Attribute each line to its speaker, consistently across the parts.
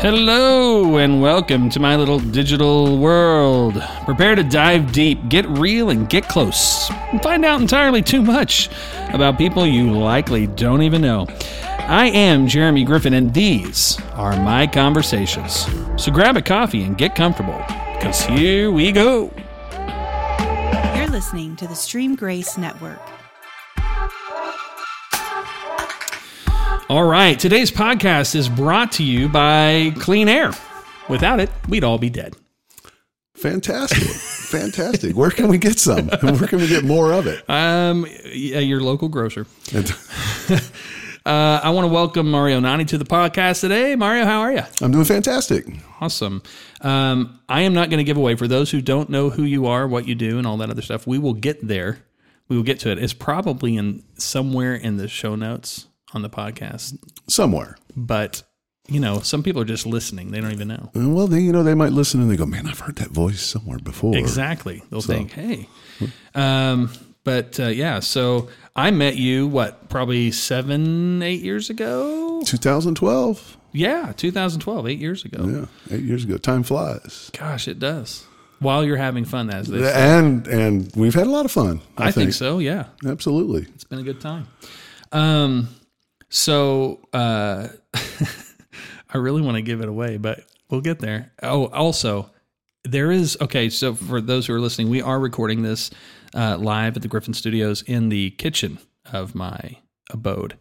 Speaker 1: Hello and welcome to my little digital world. Prepare to dive deep, get real, and get close. And find out entirely too much about people you likely don't even know. I am Jeremy Griffin, and these are my conversations. So grab a coffee and get comfortable, because here we go.
Speaker 2: You're listening to the Stream Grace Network.
Speaker 1: All right, today's podcast is brought to you by Clean Air. Without it, we'd all be dead.
Speaker 3: Fantastic. Fantastic. Where can we get some? Where can we get more of it?
Speaker 1: Um, yeah, your local grocer. Uh, I want to welcome Mario Nani to the podcast today. Mario, how are you?
Speaker 3: I'm doing fantastic.
Speaker 1: Awesome. Um, I am not going to give away for those who don't know who you are, what you do, and all that other stuff. We will get there. We will get to it. It's probably in somewhere in the show notes on the podcast,
Speaker 3: Somewhere.
Speaker 1: but you know, some people are just listening; they don't even know.
Speaker 3: Well, they, you know, they might listen and they go, man, I've heard that voice somewhere before.
Speaker 1: Exactly. They'll think, hey. Um, but uh, yeah, so I met you, what, probably seven, eight years ago?
Speaker 3: 2012.
Speaker 1: Yeah, 2012, eight years ago.
Speaker 3: Yeah. Eight years ago. Time flies.
Speaker 1: Gosh, it does. While you're having fun, as they say.
Speaker 3: And and we've had a lot of fun.
Speaker 1: I, think. so, yeah.
Speaker 3: Absolutely.
Speaker 1: It's been a good time. Um, so uh, I really want to give it away, but we'll get there. Oh, also, there is okay. So for those who are listening, we are recording this uh, live at the Griffin Studios in the kitchen of my abode,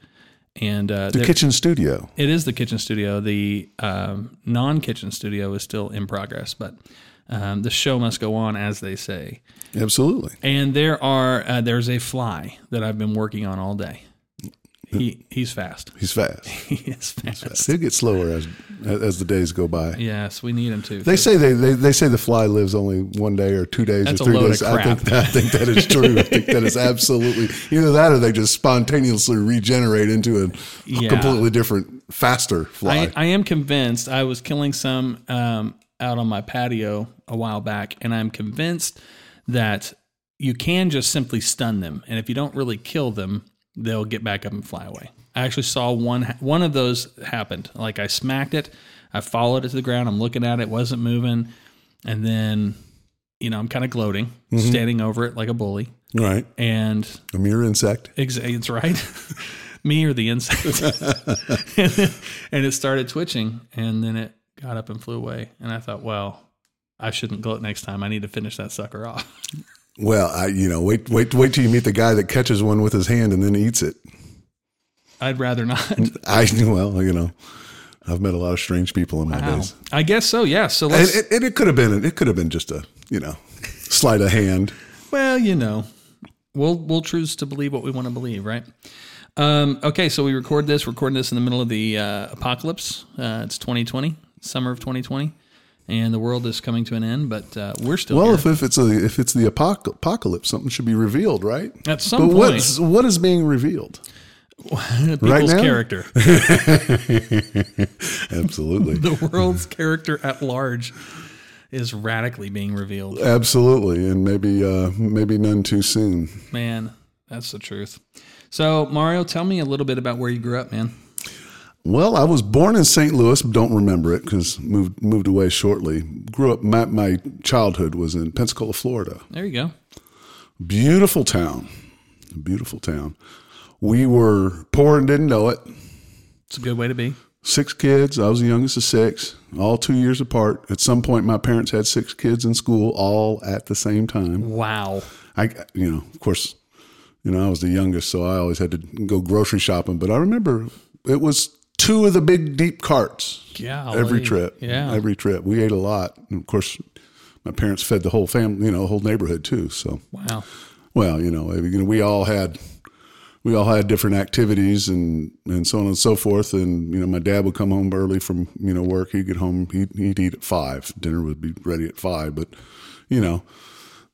Speaker 1: and uh,
Speaker 3: The kitchen studio.
Speaker 1: it is the kitchen studio. The um, non-kitchen studio is still in progress, but um, the show must go on, as they say.
Speaker 3: Absolutely.
Speaker 1: And there are uh, there's a fly that I've been working on all day. He he's fast.
Speaker 3: He's fast.
Speaker 1: he is fast.
Speaker 3: He'll get slower as as the days go by.
Speaker 1: Yes, we need him to.
Speaker 3: They say they, they they say the fly lives only one day or two days
Speaker 1: That's
Speaker 3: or three days. I think that, I think that is true. I think that is absolutely either that or they just spontaneously regenerate into a
Speaker 1: Yeah.
Speaker 3: completely different, faster fly.
Speaker 1: I, I am convinced. I was killing some um, out on my patio a while back, and I'm convinced that you can just simply stun them, and if you don't really kill them, they'll get back up and fly away. I actually saw one one of those happened. Like I smacked it, I followed it to the ground. I'm looking at it, wasn't moving, and then you know I'm kind of gloating, mm-hmm. standing over it like a bully,
Speaker 3: right,
Speaker 1: and
Speaker 3: a mere insect.
Speaker 1: Ex- It's right. Me or the insect. and, then- and it started twitching and then it got up and flew away. And I thought, well, I shouldn't gloat next time. I need to finish that sucker off.
Speaker 3: Well, I you know wait wait wait till you meet the guy that catches one with his hand and then eats it.
Speaker 1: I'd rather not.
Speaker 3: I well you know I've met a lot of strange people in my
Speaker 1: Wow.
Speaker 3: days,
Speaker 1: I guess so. Yeah. So let's,
Speaker 3: it, it, it could have been it could have been just a you know sleight of hand.
Speaker 1: well, you know, we'll, we'll choose to believe what we want to believe, right? Um, okay. So we record this, recording this in the middle of the uh, apocalypse. Uh, it's 2020, summer of 2020. And the world is coming to an end, but uh, we're still
Speaker 3: Well, if, if it's a if it's the apocalypse, something should be revealed, right?
Speaker 1: At some
Speaker 3: but
Speaker 1: point.
Speaker 3: what's what is being revealed?
Speaker 1: people's
Speaker 3: now?
Speaker 1: character.
Speaker 3: Absolutely,
Speaker 1: the world's character at large is radically being revealed.
Speaker 3: absolutely, and maybe uh, maybe none too soon.
Speaker 1: Man, that's the truth. So, Mario, tell me a little bit about where you grew up, man.
Speaker 3: Well, I was born in St. Louis, but don't remember it because moved moved away shortly. Grew up. My, my childhood was in Pensacola, Florida.
Speaker 1: There you go.
Speaker 3: Beautiful town, beautiful town. We were poor and didn't know it.
Speaker 1: It's a good way to be.
Speaker 3: Six kids. I was the youngest of six, all two years apart. At some point, my parents had six kids in school, all at the same time.
Speaker 1: Wow.
Speaker 3: I, you know, of course, you know, I was the youngest, so I always had to go grocery shopping. But I remember it was two of the big deep carts
Speaker 1: Golly.
Speaker 3: every trip.
Speaker 1: Yeah.
Speaker 3: every trip. We ate a lot, and of course, my parents fed the whole family, you know, whole neighborhood too. So,
Speaker 1: Wow.
Speaker 3: well, you know, you know, we all had we all had different activities and and so on and so forth. And you know, my dad would come home early from you know work. He'd get home. He'd, he'd eat at five. Dinner would be ready at five. But you know,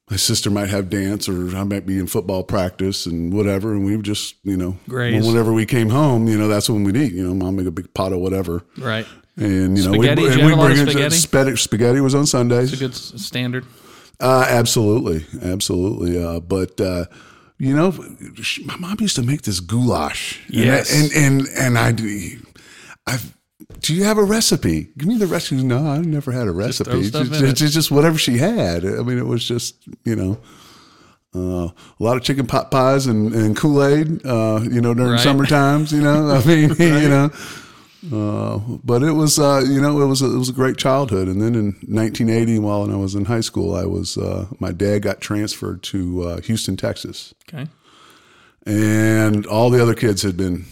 Speaker 3: my sister might have dance, or I might be in football practice and whatever. And we would just you know,
Speaker 1: Graze.
Speaker 3: whenever we came home, you know, that's when we'd eat. You know, mom make a big pot of whatever.
Speaker 1: Right.
Speaker 3: And you know,
Speaker 1: Spaghetti?
Speaker 3: we and we bring in
Speaker 1: spaghetti?
Speaker 3: spaghetti. Spaghetti was on Sundays.
Speaker 1: It's a good standard.
Speaker 3: Uh, absolutely, absolutely. Uh, but uh, you know, she, my mom used to make this goulash.
Speaker 1: Yes.
Speaker 3: and I, and and, and I do. I do you have a recipe? Give me the recipe. No, I've never had a recipe.
Speaker 1: throw
Speaker 3: It's
Speaker 1: stuff
Speaker 3: just,
Speaker 1: in
Speaker 3: it's just whatever she had. I mean, it was just you know. Uh, a lot of chicken pot pies and, and Kool Aid, uh, you know, during
Speaker 1: Right.
Speaker 3: summer times, you know. I mean, you know, uh, but it was, uh, you know, it was a, it was a great childhood. And then in 1980, while I was in high school, I was uh, my dad got transferred to uh, Houston, Texas,
Speaker 1: Okay.
Speaker 3: and all the other kids had been,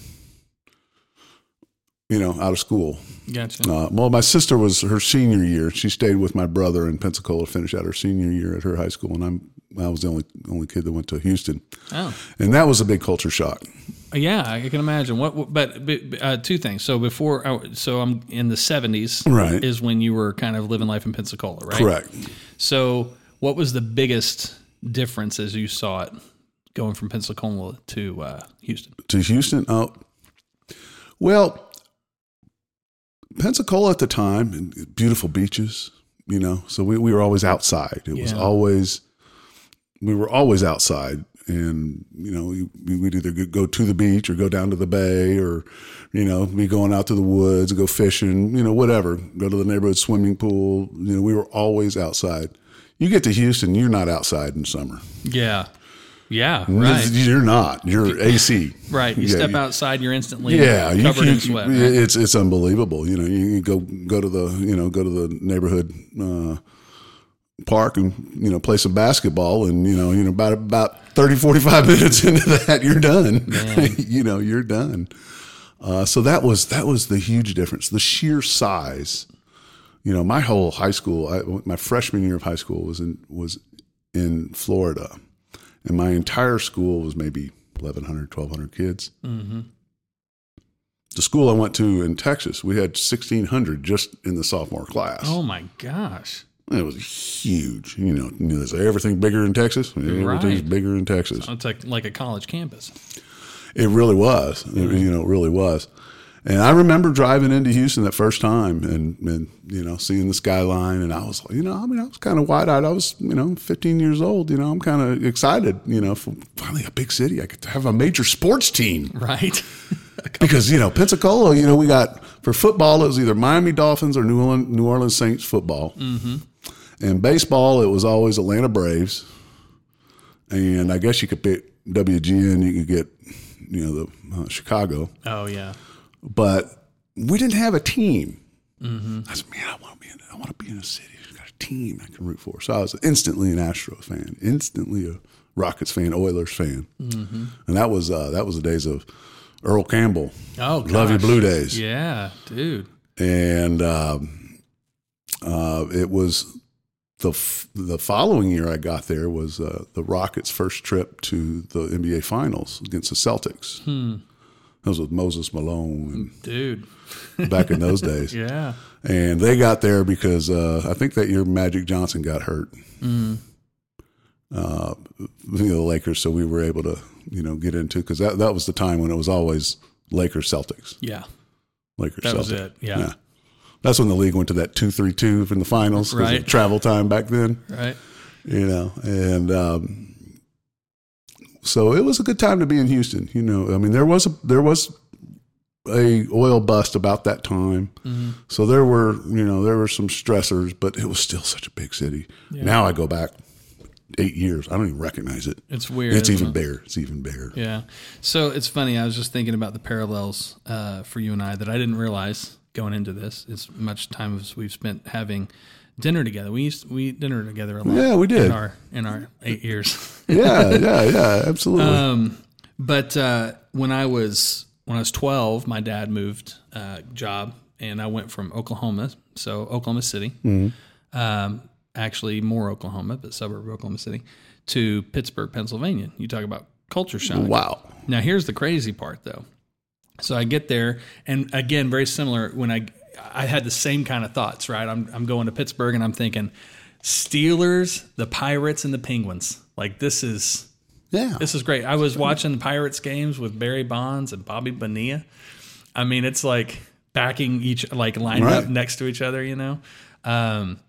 Speaker 3: you know, out of school.
Speaker 1: Gotcha.
Speaker 3: Uh, well, my sister was her senior year. She stayed with my brother in Pensacola, to finish out her senior year at her high school, and I'm I was the only only kid that went to Houston,
Speaker 1: Oh.
Speaker 3: and that was a big culture shock.
Speaker 1: Yeah, I can imagine. What, but, but uh, two things. So before, I- so I'm in the '70s.
Speaker 3: Right.
Speaker 1: is when you were kind of living life in Pensacola, right?
Speaker 3: Correct.
Speaker 1: So, what was the biggest difference as you saw it going from Pensacola to uh, Houston?
Speaker 3: to Houston. Oh, well, Pensacola at the time, and beautiful beaches, you know. So we, we were always outside. It was always we were always outside, and you know we, we would either go to the beach or go down to the bay, or you know be going out to the woods, go fishing, you know whatever. Go to the neighborhood swimming pool. You know we were always outside. You get to Houston, you're not outside in summer.
Speaker 1: Yeah, yeah, right,
Speaker 3: You're not. You're AC.
Speaker 1: right. You
Speaker 3: Yeah,
Speaker 1: step
Speaker 3: you-
Speaker 1: outside, you're instantly
Speaker 3: yeah, you
Speaker 1: covered
Speaker 3: can-
Speaker 1: in sweat. right?
Speaker 3: It's it's unbelievable. You know, you go go to the you know go to the neighborhood uh, park and you know play some basketball, and you know you know about about 30, 45 minutes into that, you're done. you know, you're done. Uh, so that was that was the huge difference. The sheer size. You know, my whole high school, I, my freshman year of high school was in was in Florida, and my entire school was maybe 1,100, 1,200 kids. Mm-hmm. The school I went to in Texas, we had 1,600 just in the sophomore class.
Speaker 1: Oh my gosh!
Speaker 3: It was huge. You know, you know, say everything bigger in Texas. Everything's
Speaker 1: Right.
Speaker 3: bigger in Texas.
Speaker 1: It's like like a college campus.
Speaker 3: It really was. It- mm-hmm. you know, it really was. And I remember driving into Houston that first time and, and you know, seeing the skyline. And I was, you know, I mean, I was kind of wide eyed. I was, you know, 15 years old. You know, I'm kind of excited, you know, for finally a big city. I get to have a major sports team.
Speaker 1: Right.
Speaker 3: because you know Pensacola, you know we got for football it was either Miami Dolphins or New Orleans, New Orleans Saints football, mm-hmm. and baseball it was always Atlanta Braves, and I guess you could pick WGN, you could get you know the uh, Chicago,
Speaker 1: oh yeah.
Speaker 3: But we didn't have a team. I said, man, I want to be in, I want to be in a city that's got a team I can root for. So I was instantly an Astros fan, instantly a Rockets fan, Oilers fan, and that was uh, that was the days of Earl Campbell.
Speaker 1: Oh,
Speaker 3: Love your. Blue Days.
Speaker 1: Yeah, dude.
Speaker 3: And um, uh, it was the f- the following year I got there was uh, the Rockets' first trip to the NBA Finals against the Celtics. That was with Moses Malone and Dude. back in those days.
Speaker 1: Yeah.
Speaker 3: And they got there because uh, I think that year Magic Johnson got hurt. Uh, you know, the Lakers, so we were able to, you know, get into because that that was the time when it was always Lakers Celtics.
Speaker 1: Yeah.
Speaker 3: Lakers
Speaker 1: That
Speaker 3: Celtics.
Speaker 1: was it. Yeah.
Speaker 3: That's when the league went to that two three two in the finals because
Speaker 1: Right.
Speaker 3: of travel time back then.
Speaker 1: Right.
Speaker 3: You know, and um, so it was a good time to be in Houston. You know, I mean, there was a there was a oil bust about that time, so there were you know there were some stressors, but it was still such a big city. Now I go back eight years, I don't even recognize it.
Speaker 1: It's weird.
Speaker 3: It's even
Speaker 1: it?
Speaker 3: bigger. It's even bigger.
Speaker 1: Yeah. So it's funny. I was just thinking about the parallels uh, for you and I that I didn't realize going into this. As much time as we've spent having dinner together. We used we eat dinner together a lot.
Speaker 3: Yeah, we did.
Speaker 1: in our in our eight years.
Speaker 3: Yeah, yeah, yeah, absolutely.
Speaker 1: Um, but uh, when I was when I was twelve, my dad moved uh, job, and I went from Oklahoma, so Oklahoma City, um, actually more Oklahoma, but suburb of Oklahoma City, to Pittsburgh, Pennsylvania. You talk about culture shock.
Speaker 3: wow.
Speaker 1: Now here's the crazy part though. So I get there and again very similar when I I had the same kind of thoughts, right? I'm I'm going to Pittsburgh and I'm thinking Steelers, the Pirates and the Penguins. Like this is
Speaker 3: Yeah.
Speaker 1: this is great. I was watching the Pirates games with Barry Bonds and Bobby Bonilla. I mean, it's like backing each like lined up next to each other, you know. Um,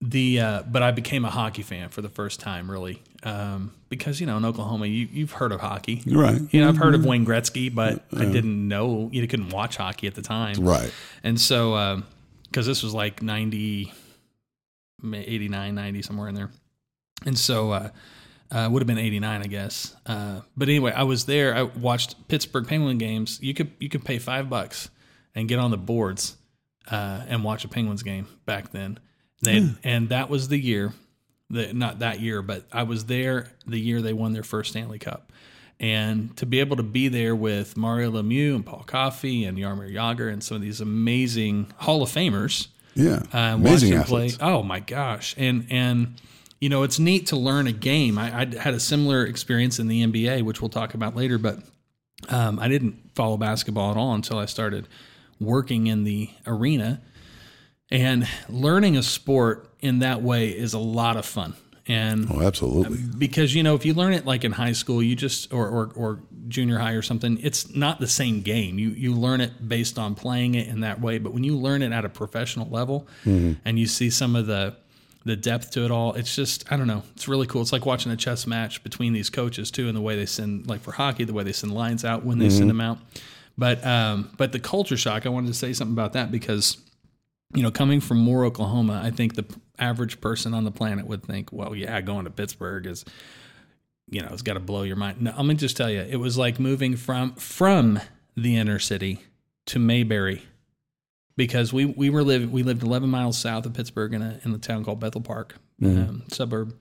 Speaker 1: the uh, but I became a hockey fan for the first time, really, um, because you know in Oklahoma you you've heard of hockey,
Speaker 3: Right.
Speaker 1: You know I've heard of Wayne Gretzky, but I didn't know you couldn't watch hockey at the time,
Speaker 3: Right.
Speaker 1: And so because this was like 90, 89, 90, somewhere in there, and so uh, uh, would have been eighty nine, I guess. Uh, but anyway, I was there. I watched Pittsburgh Penguin games. You could you could pay five bucks and get on the boards uh, and watch a Penguins game back then. They, And that was the year, the, not that year, but I was there the year they won their first Stanley Cup. And to be able to be there with Mario Lemieux and Paul Coffey and Jaromir Jagr and some of these amazing Hall of Famers,
Speaker 3: Yeah.
Speaker 1: uh,
Speaker 3: Amazing athletes.
Speaker 1: play. Oh my gosh! And and you know it's neat to learn a game. I, I had a similar experience in the NBA, which we'll talk about later. But um, I didn't follow basketball at all until I started working in the arena. And learning a sport in that way is a lot of fun. And
Speaker 3: Oh, absolutely.
Speaker 1: because you know if you learn it like in high school you just or, or or junior high or something it's not the same game. You you learn it based on playing it in that way. But when you learn it at a professional level and you see some of the the depth to it all it's just i don't know it's really cool. It's like watching a chess match between these coaches too and the way they send like for hockey the way they send lines out when they send them out. But um but the culture shock i wanted to say something about that because you know, coming from Moore, Oklahoma, I think the average person on the planet would think, well, yeah, going to Pittsburgh is, you know, it's got to blow your mind. No, let me just tell you, it was like moving from from the inner city to Mayberry, because we we were living we lived 11 miles south of Pittsburgh in a in a town called Bethel Park, um, suburb.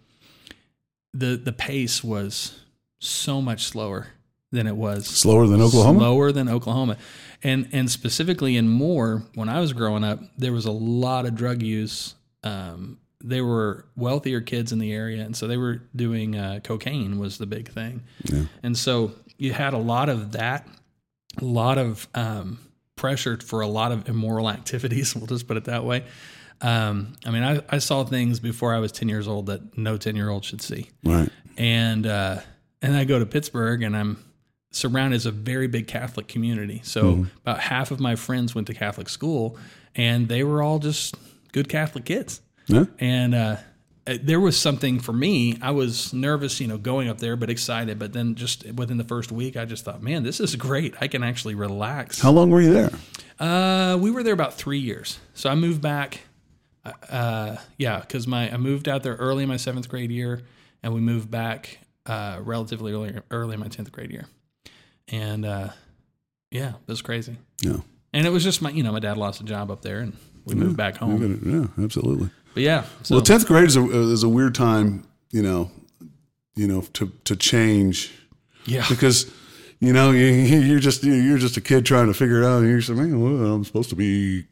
Speaker 1: The the pace was so much slower than it was
Speaker 3: Slower than Oklahoma?
Speaker 1: slower than Oklahoma, and and specifically in Moore, when I was growing up, there was a lot of drug use. Um, they were wealthier kids in the area, and so they were doing uh, cocaine was the big thing, and so you had a lot of that, a lot of um, pressure for a lot of immoral activities. We'll just put it that way. Um, I mean, I, I saw things before I was ten years old that no ten year old should see
Speaker 3: Right.
Speaker 1: and uh, and I go to Pittsburgh, and I'm surrounded as a very big Catholic community. So
Speaker 3: Mm-hmm.
Speaker 1: about half of my friends went to Catholic school, and they were all just good Catholic kids.
Speaker 3: Yeah.
Speaker 1: And uh, there was something for me. I was nervous, you know, going up there, but excited. But then just within the first week, I just thought, man, this is great. I can actually relax.
Speaker 3: How long were you there?
Speaker 1: Uh, we were there about three years. So I moved back. Uh, yeah, because my I moved out there early in my seventh grade year, and we moved back uh, relatively early early in my tenth grade year, and uh, yeah, it was crazy.
Speaker 3: Yeah.
Speaker 1: And it was just my you know my dad lost a job up there, and we moved back home.
Speaker 3: Yeah, absolutely.
Speaker 1: But yeah, so
Speaker 3: Well, tenth grade is a, is a weird time, you know, you know, to to change
Speaker 1: yeah,
Speaker 3: because you know you, you're just you're just a kid trying to figure it out, and you're saying, man, well, I'm supposed to be.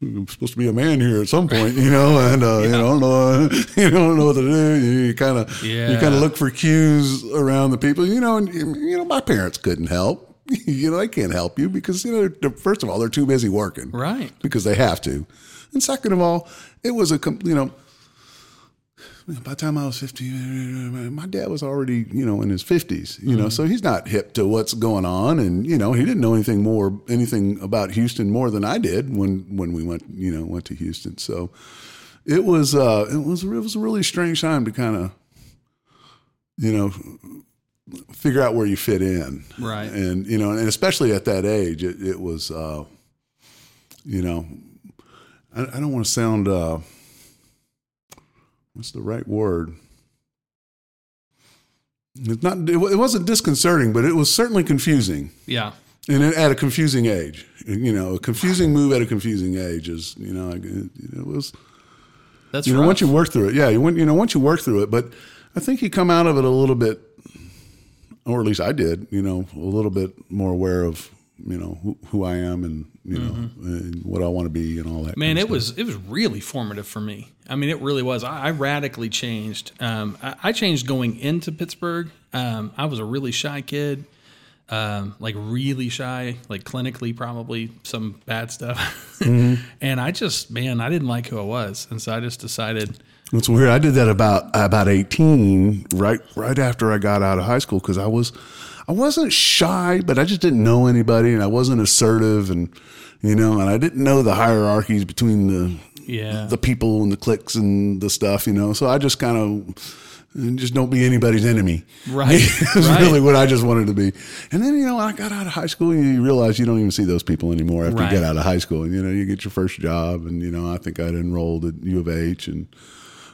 Speaker 3: I'm supposed to be a man here at some point, you know, and uh, you don't know, you don't know what to do. You kind of, you kind of look for cues around the people, you know. And you know, my parents couldn't help. You know, they can't help you because you know, first of all, they're too busy working,
Speaker 1: right.
Speaker 3: because they have to. And second of all, it was a, com- you know, by the time I was 50, my dad was already, you know, in his 50s, you know, so he's not hip to what's going on. And, you know, he didn't know anything more, anything about Houston more than I did when, when we went, you know, went to Houston. So it was, uh, it was, it was a really strange time to kind of, you know, figure out where you fit in
Speaker 1: Right.
Speaker 3: and you know, and especially at that age, it, it was, uh, you know, I, I don't want to sound, uh, what's the right word? It's not. It, it wasn't disconcerting, but it was certainly confusing,
Speaker 1: Yeah,
Speaker 3: and it, at a confusing age. You know, a confusing move at a confusing age is, you know, it, it was.
Speaker 1: that's
Speaker 3: You know,
Speaker 1: rough.
Speaker 3: once you work through it, yeah, you want, you know, once you work through it, but I think you come out of it a little bit, or at least I did, you know, a little bit more aware of, you know, who, who I am and you know and what I want to be and all that.
Speaker 1: Mm-hmm. Man,
Speaker 3: kind
Speaker 1: it
Speaker 3: of
Speaker 1: was it was really formative for me. I mean, it really was. I, I radically changed. Um, I, I changed going into Pittsburgh. Um, I was a really shy kid, um, like really shy, like clinically probably some bad stuff. and I just, man, I didn't like who I was, and so I just decided.
Speaker 3: It's weird. I did that about about eighteen, right right after I got out of high school, because I was I wasn't shy, but I just didn't know anybody, and I wasn't assertive, and you know, and I didn't know the hierarchies between the
Speaker 1: Yeah.
Speaker 3: the people and the cliques and the stuff, you know. So I just kind of just don't be anybody's enemy.
Speaker 1: Right,
Speaker 3: It's
Speaker 1: right.
Speaker 3: really what I just wanted to be. And then, you know, I got out of high school, you realize you don't even see those people anymore after
Speaker 1: Right.
Speaker 3: you get out of high school. And, you know, you get your first job. And, you know, I think I'd enrolled at U of H and,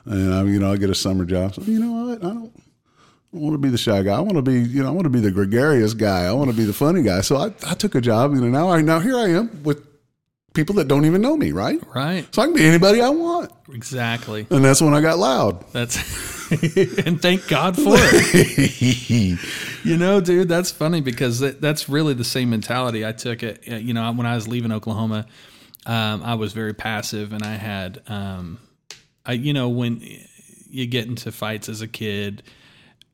Speaker 3: and I, you know, I get a summer job. So, you know what? I don't. I want to be the shy guy. I want to be, you know, I want to be the gregarious guy. I want to be the funny guy. So I, I took a job, you know, now I, now here I am with people that don't even know me, right?
Speaker 1: right.
Speaker 3: So I can be anybody I want.
Speaker 1: Exactly.
Speaker 3: And that's when I got loud.
Speaker 1: That's and thank God for it. You know, dude, that's funny because that, that's really the same mentality I took it. You know, when I was leaving Oklahoma, um, I was very passive, and I had, um, I you know, when you get into fights as a kid.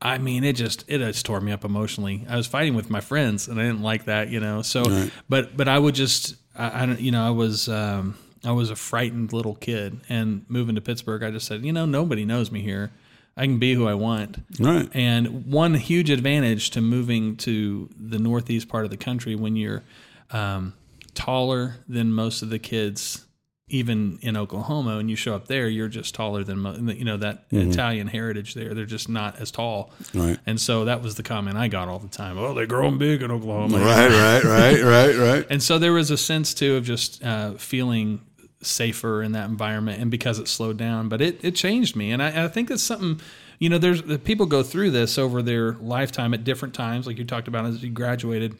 Speaker 1: I mean, it just it just tore me up emotionally. I was fighting with my friends, and I didn't like that, you know. So, but but I would just, I, I don't, you know, I was um, I was a frightened little kid, and moving to Pittsburgh, I just said, you know, nobody knows me here. I can be who I want.
Speaker 3: Right.
Speaker 1: And one huge advantage to moving to the northeast part of the country when you're um, taller than most of the kids, even in Oklahoma, and you show up there, you're just taller than you know that Italian heritage there. They're just not as tall.
Speaker 3: Right.
Speaker 1: And so that was the comment I got all the time. Oh, they're growing big in Oklahoma.
Speaker 3: Right, right, right, right, right.
Speaker 1: And so there was a sense too of just uh, feeling safer in that environment, and because it slowed down, but it it changed me, and I, I think that's something. You know, there's the people go through this over their lifetime at different times, like you talked about as you graduated,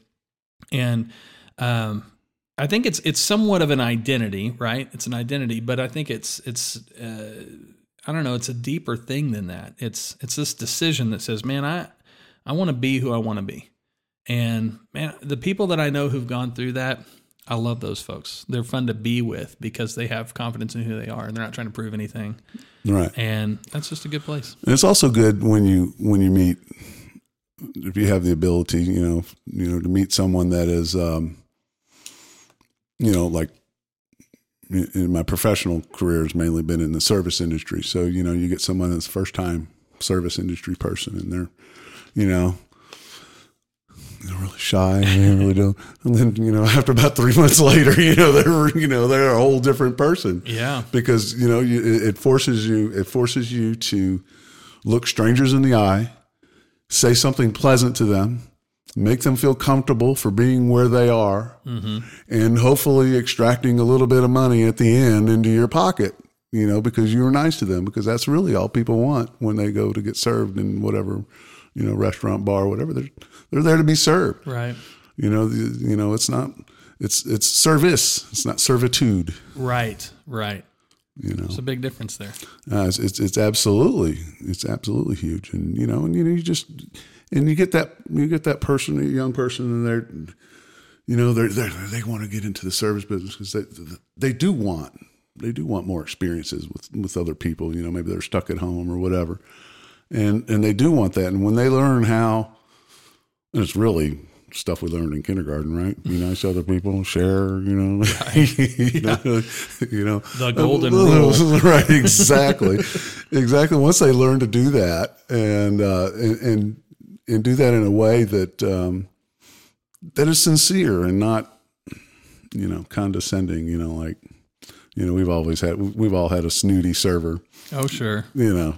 Speaker 1: and um, I think it's it's somewhat of an identity, right? It's an identity, but I think it's it's uh, I don't know, it's a deeper thing than that. It's it's this decision that says, man, I I want to be who I want to be. And man, the people that I know who've gone through that, I love those folks. They're fun to be with because they have confidence in who they are and they're not trying to prove anything.
Speaker 3: Right.
Speaker 1: And that's just a good place.
Speaker 3: And it's also good when you when you meet if you have the ability, you know, you know, to meet someone that is um you know, like in my professional career has mainly been in the service industry. So, you know, you get someone that's first time service industry person and they're, you know, they're really shy and they really don't. And then, you know, after about three months later, you know, they're, you know, they're a whole different person
Speaker 1: Yeah.
Speaker 3: because you know you, it forces you it forces you to look strangers in the eye say something pleasant to them make them feel comfortable for being where they are and hopefully extracting a little bit of money at the end into your pocket you know because you were nice to them because that's really all people want when they go to get served in whatever you know restaurant bar whatever they're they're there to be served
Speaker 1: Right.
Speaker 3: you know the, you know it's not it's it's service it's not servitude
Speaker 1: Right. Right.
Speaker 3: you know
Speaker 1: it's a big difference there.
Speaker 3: Uh, it's, it's it's absolutely it's absolutely huge, and you know, and you know, you just and you get that you get that person, a young person, and they're you know they're, they're they want to get into the service business because they they do want they do want more experiences with with other people. You know, maybe they're stuck at home or whatever, and and they do want that. And when they learn how, and it's really stuff we learned in kindergarten, right? Be nice to other people, share, you know, you know, you know,
Speaker 1: The golden rule.
Speaker 3: right? Exactly, exactly. Once they learn to do that and uh, and, and and do that in a way that um, that is sincere and not, you know, condescending. You know, like you know, we've always had we've all had a snooty server,
Speaker 1: Oh, sure.
Speaker 3: you know,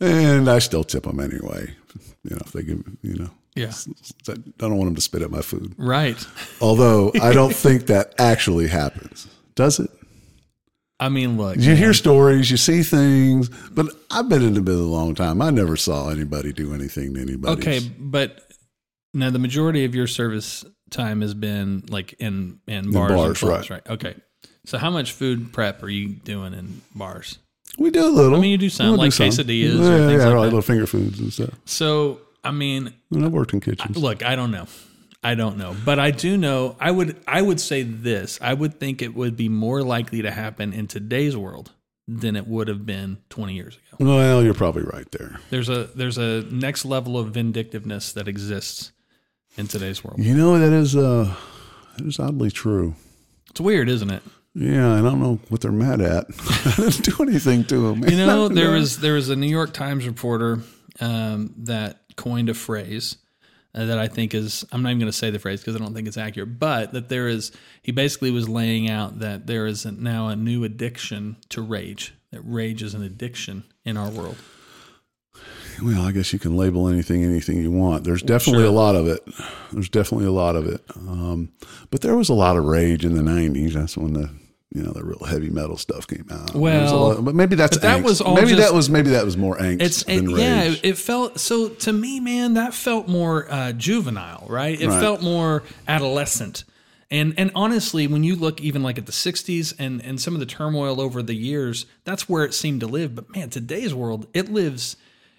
Speaker 3: and I still tip them anyway. You know, if they give, you know.
Speaker 1: Yeah.
Speaker 3: I don't want them to spit at my food.
Speaker 1: Right.
Speaker 3: Although I don't think that actually happens. Does it?
Speaker 1: I mean, look.
Speaker 3: You hear stories, you see things, but I've been in the business a long time. I never saw anybody do anything to anybody.
Speaker 1: Okay, but now the majority of your service time has been like in in bars, and
Speaker 3: bars,
Speaker 1: clubs,
Speaker 3: right.
Speaker 1: right? Okay. So how much food prep are you doing in bars?
Speaker 3: We do a little.
Speaker 1: I mean, you do some,
Speaker 3: We'll
Speaker 1: like
Speaker 3: some.
Speaker 1: quesadillas or
Speaker 3: Yeah,
Speaker 1: things
Speaker 3: yeah,
Speaker 1: like
Speaker 3: right,
Speaker 1: that.
Speaker 3: little finger foods and stuff.
Speaker 1: So I mean,
Speaker 3: And I've worked in kitchens.
Speaker 1: look, I don't know. I don't know, but I do know. I would I would say this. I would think it would be more likely to happen in today's world than it would have been 20 years ago.
Speaker 3: Well, you're probably right there.
Speaker 1: There's a there's a next level of vindictiveness that exists in today's world.
Speaker 3: You know that is uh that is oddly true.
Speaker 1: It's weird, isn't it?
Speaker 3: Yeah, I don't know what they're mad at. I didn't do anything to them.
Speaker 1: You know, there was there was a New York Times reporter um, that coined a phrase that I think is I'm not even going to say the phrase because I don't think it's accurate, but that there is he basically was laying out that there is now a new addiction to rage. That rage is an addiction in our world.
Speaker 3: Well, I guess you can label anything anything you want. There's definitely
Speaker 1: Sure.
Speaker 3: a lot of it. There's definitely a lot of it. Um, but there was a lot of rage in the '90s. That's when the you know the real heavy metal stuff came out. There was a
Speaker 1: Well,
Speaker 3: but maybe that's
Speaker 1: but that
Speaker 3: angst.
Speaker 1: was all
Speaker 3: maybe
Speaker 1: just-
Speaker 3: that was maybe that was more angst
Speaker 1: It's
Speaker 3: than
Speaker 1: it, yeah, it felt so to me, man. That felt more uh, juvenile, right? It
Speaker 3: Right.
Speaker 1: felt more adolescent. And and honestly, when you look even like at the '60s and and some of the turmoil over the years, that's where it seemed to live. But man, today's world, it lives.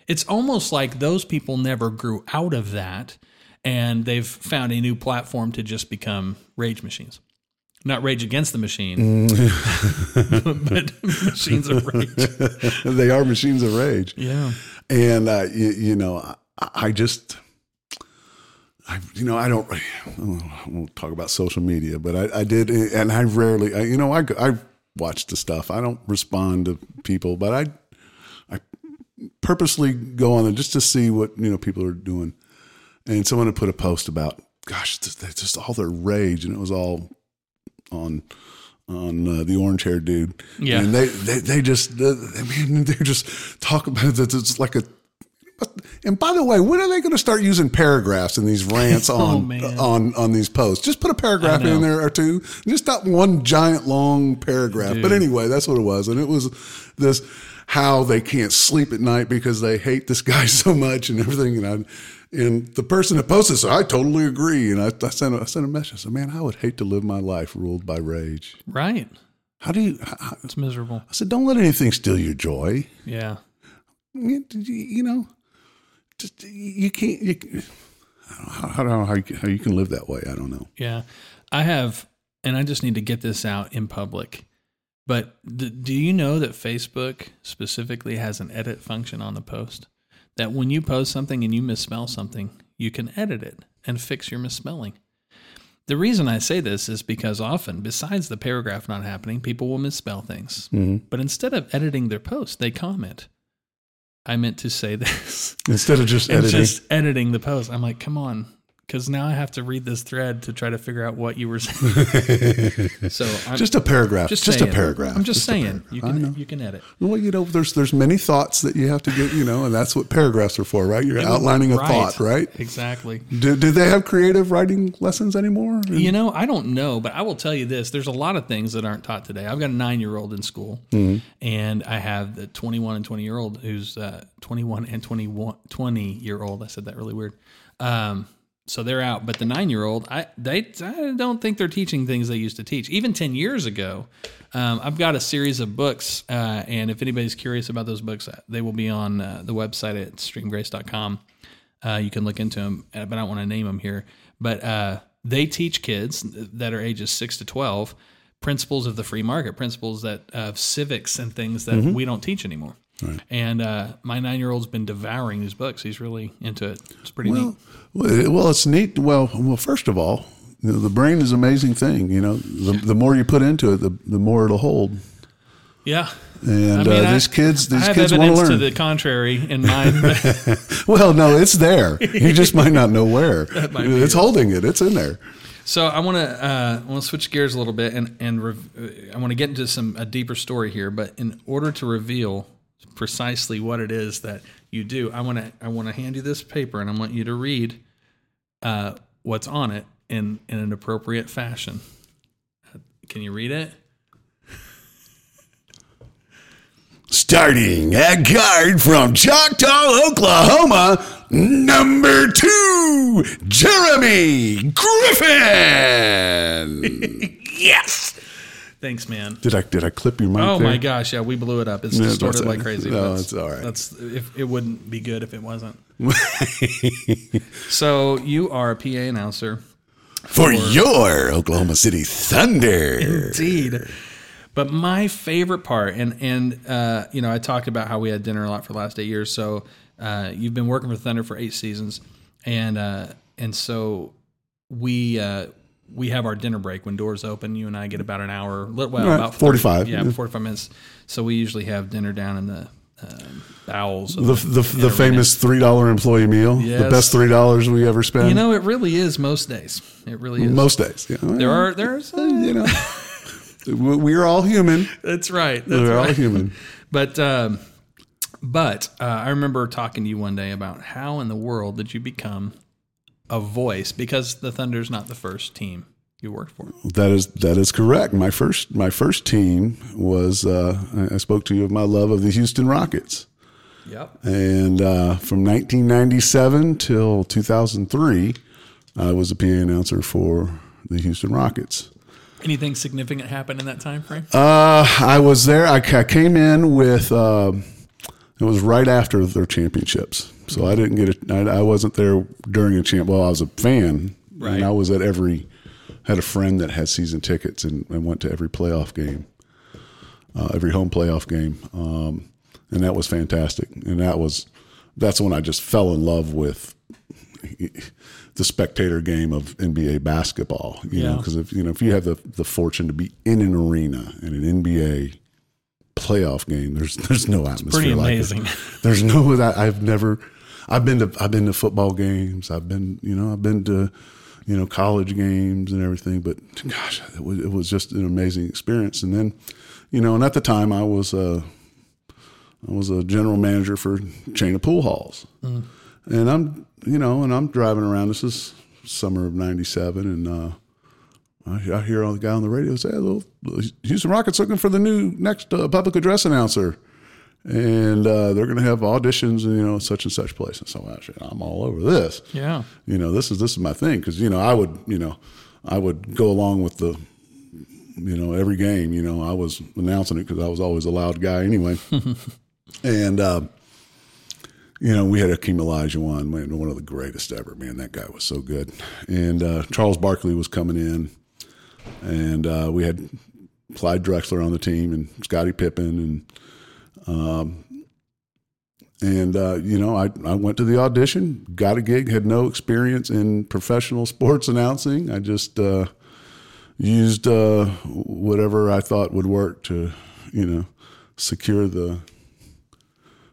Speaker 1: It's almost like those people never grew out of that, and they've found a new platform to just become rage machines. Not rage against the machine, but machines of rage.
Speaker 3: they are machines of rage.
Speaker 1: Yeah.
Speaker 3: And uh, you, you know, I, I just, I you know, I don't. I won't talk about social media, but I, I did, and I rarely, I, you know, I I watch the stuff. I don't respond to people, but I I purposely go on there just to see what you know people are doing. And someone had put a post about, gosh, just all their rage, and it was all on on uh, the orange hair dude.
Speaker 1: Yeah.
Speaker 3: and they they, they just they, I mean, they're just talking about it. It's like a. And by the way, when are they going to start using paragraphs in these rants on
Speaker 1: Oh,
Speaker 3: on on these posts? Just put a paragraph in there or two, just not one giant long paragraph. But anyway, that's what it was, and it was this how they can't sleep at night because they hate this guy so much and everything. And I, and the person that posted said, "I totally agree." And I, I sent a, I sent a message. I said, "Man, I would hate to live my life ruled by rage."
Speaker 1: Right.
Speaker 3: How do you? How,
Speaker 1: It's miserable.
Speaker 3: I said, "Don't let anything steal your joy."
Speaker 1: Yeah.
Speaker 3: you, you know, just you can't. You, I don't know how you, how you can live that way. I don't know.
Speaker 1: Yeah. I have, and I just need to get this out in public. But d- do you know that Facebook specifically has an edit function on the post? That when you post something and you misspell something, you can edit it and fix your misspelling. The reason I say this is because often, besides the paragraph not happening, people will misspell things. Mm-hmm. But instead of editing their post, they comment. I meant to say this.
Speaker 3: Instead of just editing,
Speaker 1: just editing the post. I'm like, come on, because now I have to read this thread to try to figure out what you were saying. so I'm
Speaker 3: just a paragraph, just, a
Speaker 1: saying.
Speaker 3: paragraph.
Speaker 1: I'm just,
Speaker 3: a
Speaker 1: saying
Speaker 3: paragraph.
Speaker 1: you
Speaker 3: I know.
Speaker 1: can you can edit.
Speaker 3: Well, you know, there's there's many thoughts that you have to get, you know, and that's what paragraphs are for, right? You're outlining a
Speaker 1: Right.
Speaker 3: thought, right?
Speaker 1: Exactly.
Speaker 3: Do, do they have creative writing lessons anymore?
Speaker 1: You know, I don't know, but I will tell you this: there's a lot of things that aren't taught today. I've got a nine year old in school,
Speaker 3: Mm-hmm.
Speaker 1: and I have the 21 and 20 year old who's uh, 21 and 21 20 year old. I said that really weird. Um, so they're out, but the nine year old, I they I don't think they're teaching things they used to teach. Even 10 years ago, um, I've got a series of books, uh, and if anybody's curious about those books, uh, they will be on uh, the website at streamgrace.com. Uh, you can look into them, but I don't want to name them here. But uh, they teach kids that are ages six to twelve principles of the free market, principles that of civics and things that we don't teach anymore. And uh, my nine year old's been devouring these books. He's really into it. It's pretty neat.
Speaker 3: Well, well, it's neat. Well, well, first of all, you know, the brain is an amazing thing. You know, the, the more you put into it, the, the more it'll hold.
Speaker 1: Yeah.
Speaker 3: And
Speaker 1: I mean,
Speaker 3: uh,
Speaker 1: I-
Speaker 3: these kids, these kids want to learn.
Speaker 1: to the contrary in mind.
Speaker 3: well, no, it's there. You just might not know where. It's holding it. It's in there.
Speaker 1: So I want to uh, I want to switch gears a little bit and and rev- uh, I want to get into some a deeper story here. But in order to reveal precisely what it is that you do, I want to I want to hand you this paper and I want you to read uh, what's on it in in an appropriate fashion. Uh, Can you read it?
Speaker 3: Starting at guard from Choctaw, Oklahoma, number two, Jeremy Griffin.
Speaker 1: Yes. Thanks, man.
Speaker 3: did I did I clip your mic?
Speaker 1: Oh
Speaker 3: there?
Speaker 1: my gosh, yeah, we blew it up. It's
Speaker 3: Yeah,
Speaker 1: distorted like crazy.
Speaker 3: no, it's all right.
Speaker 1: That's if it wouldn't be good if it wasn't. so you are a PA announcer.
Speaker 3: For your Oklahoma City Thunder.
Speaker 1: Indeed. But my favorite part, and and uh, you know, I talked about how we had dinner a lot for the last eight years. So uh, you've been working for Thunder for eight seasons, and uh, and so we uh, we have our dinner break when doors open. You and I get about an hour, well,
Speaker 3: Right,
Speaker 1: about
Speaker 3: 45.
Speaker 1: yeah, forty five minutes. So we usually have dinner down in the um, bowels. Of
Speaker 3: The the, the famous three dollar employee meal, the best three dollars we ever spent.
Speaker 1: You know, it really is most days. It really is.
Speaker 3: most days. Know,
Speaker 1: there are there's
Speaker 3: you know, we- we're all human.
Speaker 1: that's right. That's
Speaker 3: We're all human.
Speaker 1: But um, but uh, I remember talking to you one day about how in the world did you become a voice because the Thunder's not the first team you worked for.
Speaker 3: That is that is correct. My first my first team was uh, I- spoke to you of my love of the Houston Rockets,
Speaker 1: Yep.
Speaker 3: and uh, from 1997 till 2003, I was a PA announcer for the Houston Rockets.
Speaker 1: Anything significant happen in that time frame?
Speaker 3: Uh, I was there. I, I came in with. Uh, it was right after their championships, so I didn't get it. I, wasn't there during a champ. Well, I was a fan,
Speaker 1: Right.
Speaker 3: and I was at every. Had a friend that had season tickets and, and went to every playoff game, uh, every home playoff game, um, and that was fantastic. And that was that's when I just fell in love with the spectator game of NBA basketball. You know, because if you know if you have the the fortune to be in an arena in an NBA playoff game, there's there's no atmosphere.
Speaker 1: pretty
Speaker 3: like it.
Speaker 1: amazing.
Speaker 3: There's no that I've never. I've been to I've been to football games. I've been you know I've been to you know college games and everything. But gosh, it was it was just an amazing experience. And then you know, and at the time I was uh, I was a general manager for chain of pool halls, and I'm you know, and I'm driving around. This is summer of '97, and uh, I, hear all the guy on the radio say, "Well, Houston Rockets looking for the new next uh, public address announcer." And uh, they're going to have auditions, you know, such and such place. And so actually, I'm all over this
Speaker 1: Yeah.
Speaker 3: you know this is this is my thing because you know I would you know I would go along with the you know every game you know I was announcing it because I was always a loud guy anyway and uh, you know we had Hakeem Olajuwon one of the greatest ever man that guy was so good and uh, Charles Barkley was coming in and uh, we had Clyde Drexler on the team and Scottie Pippen and um, and uh, you know, I, I went to the audition, got a gig, had no experience in professional sports announcing. I just uh, used uh, whatever I thought would work to, you know, secure the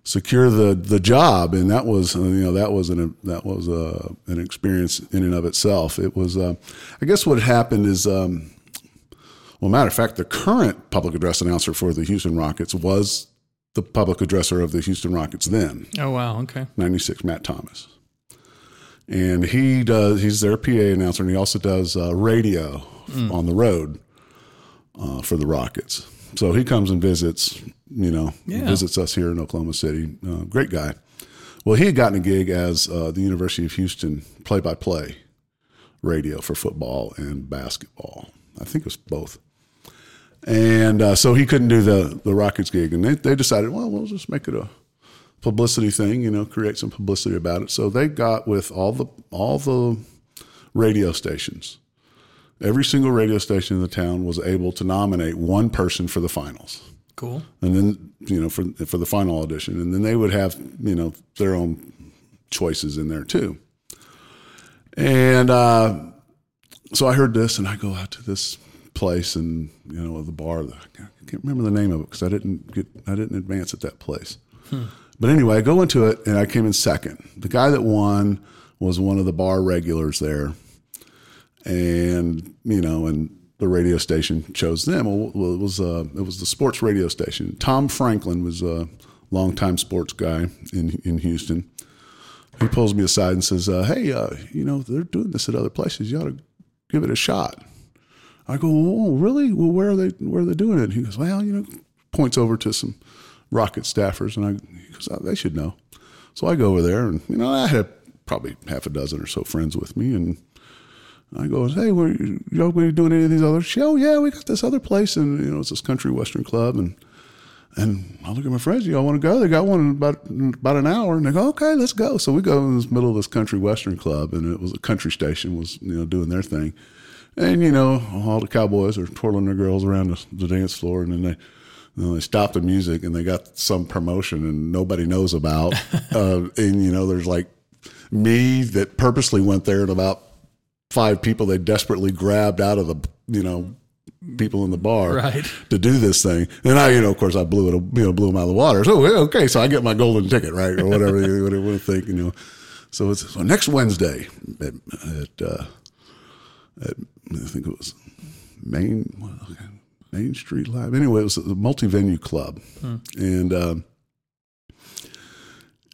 Speaker 3: secure the the job, and that was uh, you know that was an that was uh, an experience in and of itself. It was, uh, I guess, what happened is. Um, well, matter of fact, the current public address announcer for the Houston Rockets was the public addresser of the Houston Rockets then,
Speaker 1: Oh wow. Okay.
Speaker 3: 96, Matt Thomas. And he does, he's their PA announcer, and he also does uh, radio on the road uh, for the Rockets. So he comes and visits, you know,
Speaker 1: Yeah.
Speaker 3: visits us here in Oklahoma City. Uh, great guy. Well, he had gotten a gig as uh, the University of Houston play by play radio for football and basketball. I think it was both. And uh, so he couldn't do the, the Rockets gig. And they, they decided, well, we'll just make it a publicity thing, you know, create some publicity about it. So they got with all the all the radio stations. Every single radio station in the town was able to nominate one person for the finals.
Speaker 1: Cool.
Speaker 3: And then, you know, for for the final audition. And then they would have, you know, their own choices in there too. And uh, so I heard this and I go out to this place and, you know, the bar. I can't remember the name of it because I didn't get, I didn't advance at that place. But anyway, I go into it and I came in second. The guy that won was one of the bar regulars there. And, you know, and the radio station chose them. Well, it was uh, it was the sports radio station. Tom Franklin was a longtime sports guy in in Houston. He pulls me aside and says, uh, "Hey, uh, you know they're doing this at other places. You ought to give it a shot." I go, "Oh, really? Well, where are they? Where are they doing it?" He goes, "Well, you know," points over to some Rocket staffers, and I he goes, oh, "They should know." So I go over there, and you know, I had probably half a dozen or so friends with me, and I go, "Hey, were you, you know, doing any of these others?" She, oh, yeah, we got this other place, and you know, it's this country western club, and and I look at my friends. You all want to go? They got one in about about an hour, and they go, "Okay, let's go." So we go in the middle of this country western club, and it was a country station was you know doing their thing, and you know all the cowboys are twirling their girls around the, the dance floor, and then they. You know, they stop the music and they got some promotion and nobody knows about. uh, and, you know, there's like me that purposely went there and about five people they desperately grabbed out of the, you know, people in the bar
Speaker 1: Right.
Speaker 3: to do this thing. And I, you know, of course, I blew it, you know, blew them out of the water. So okay, so I get my golden ticket, right, or whatever you you think, you know. So it's so next Wednesday at, at, uh, at I think it was Main okay, Main Street Live. Anyway, it was a multi-venue club, and. Um,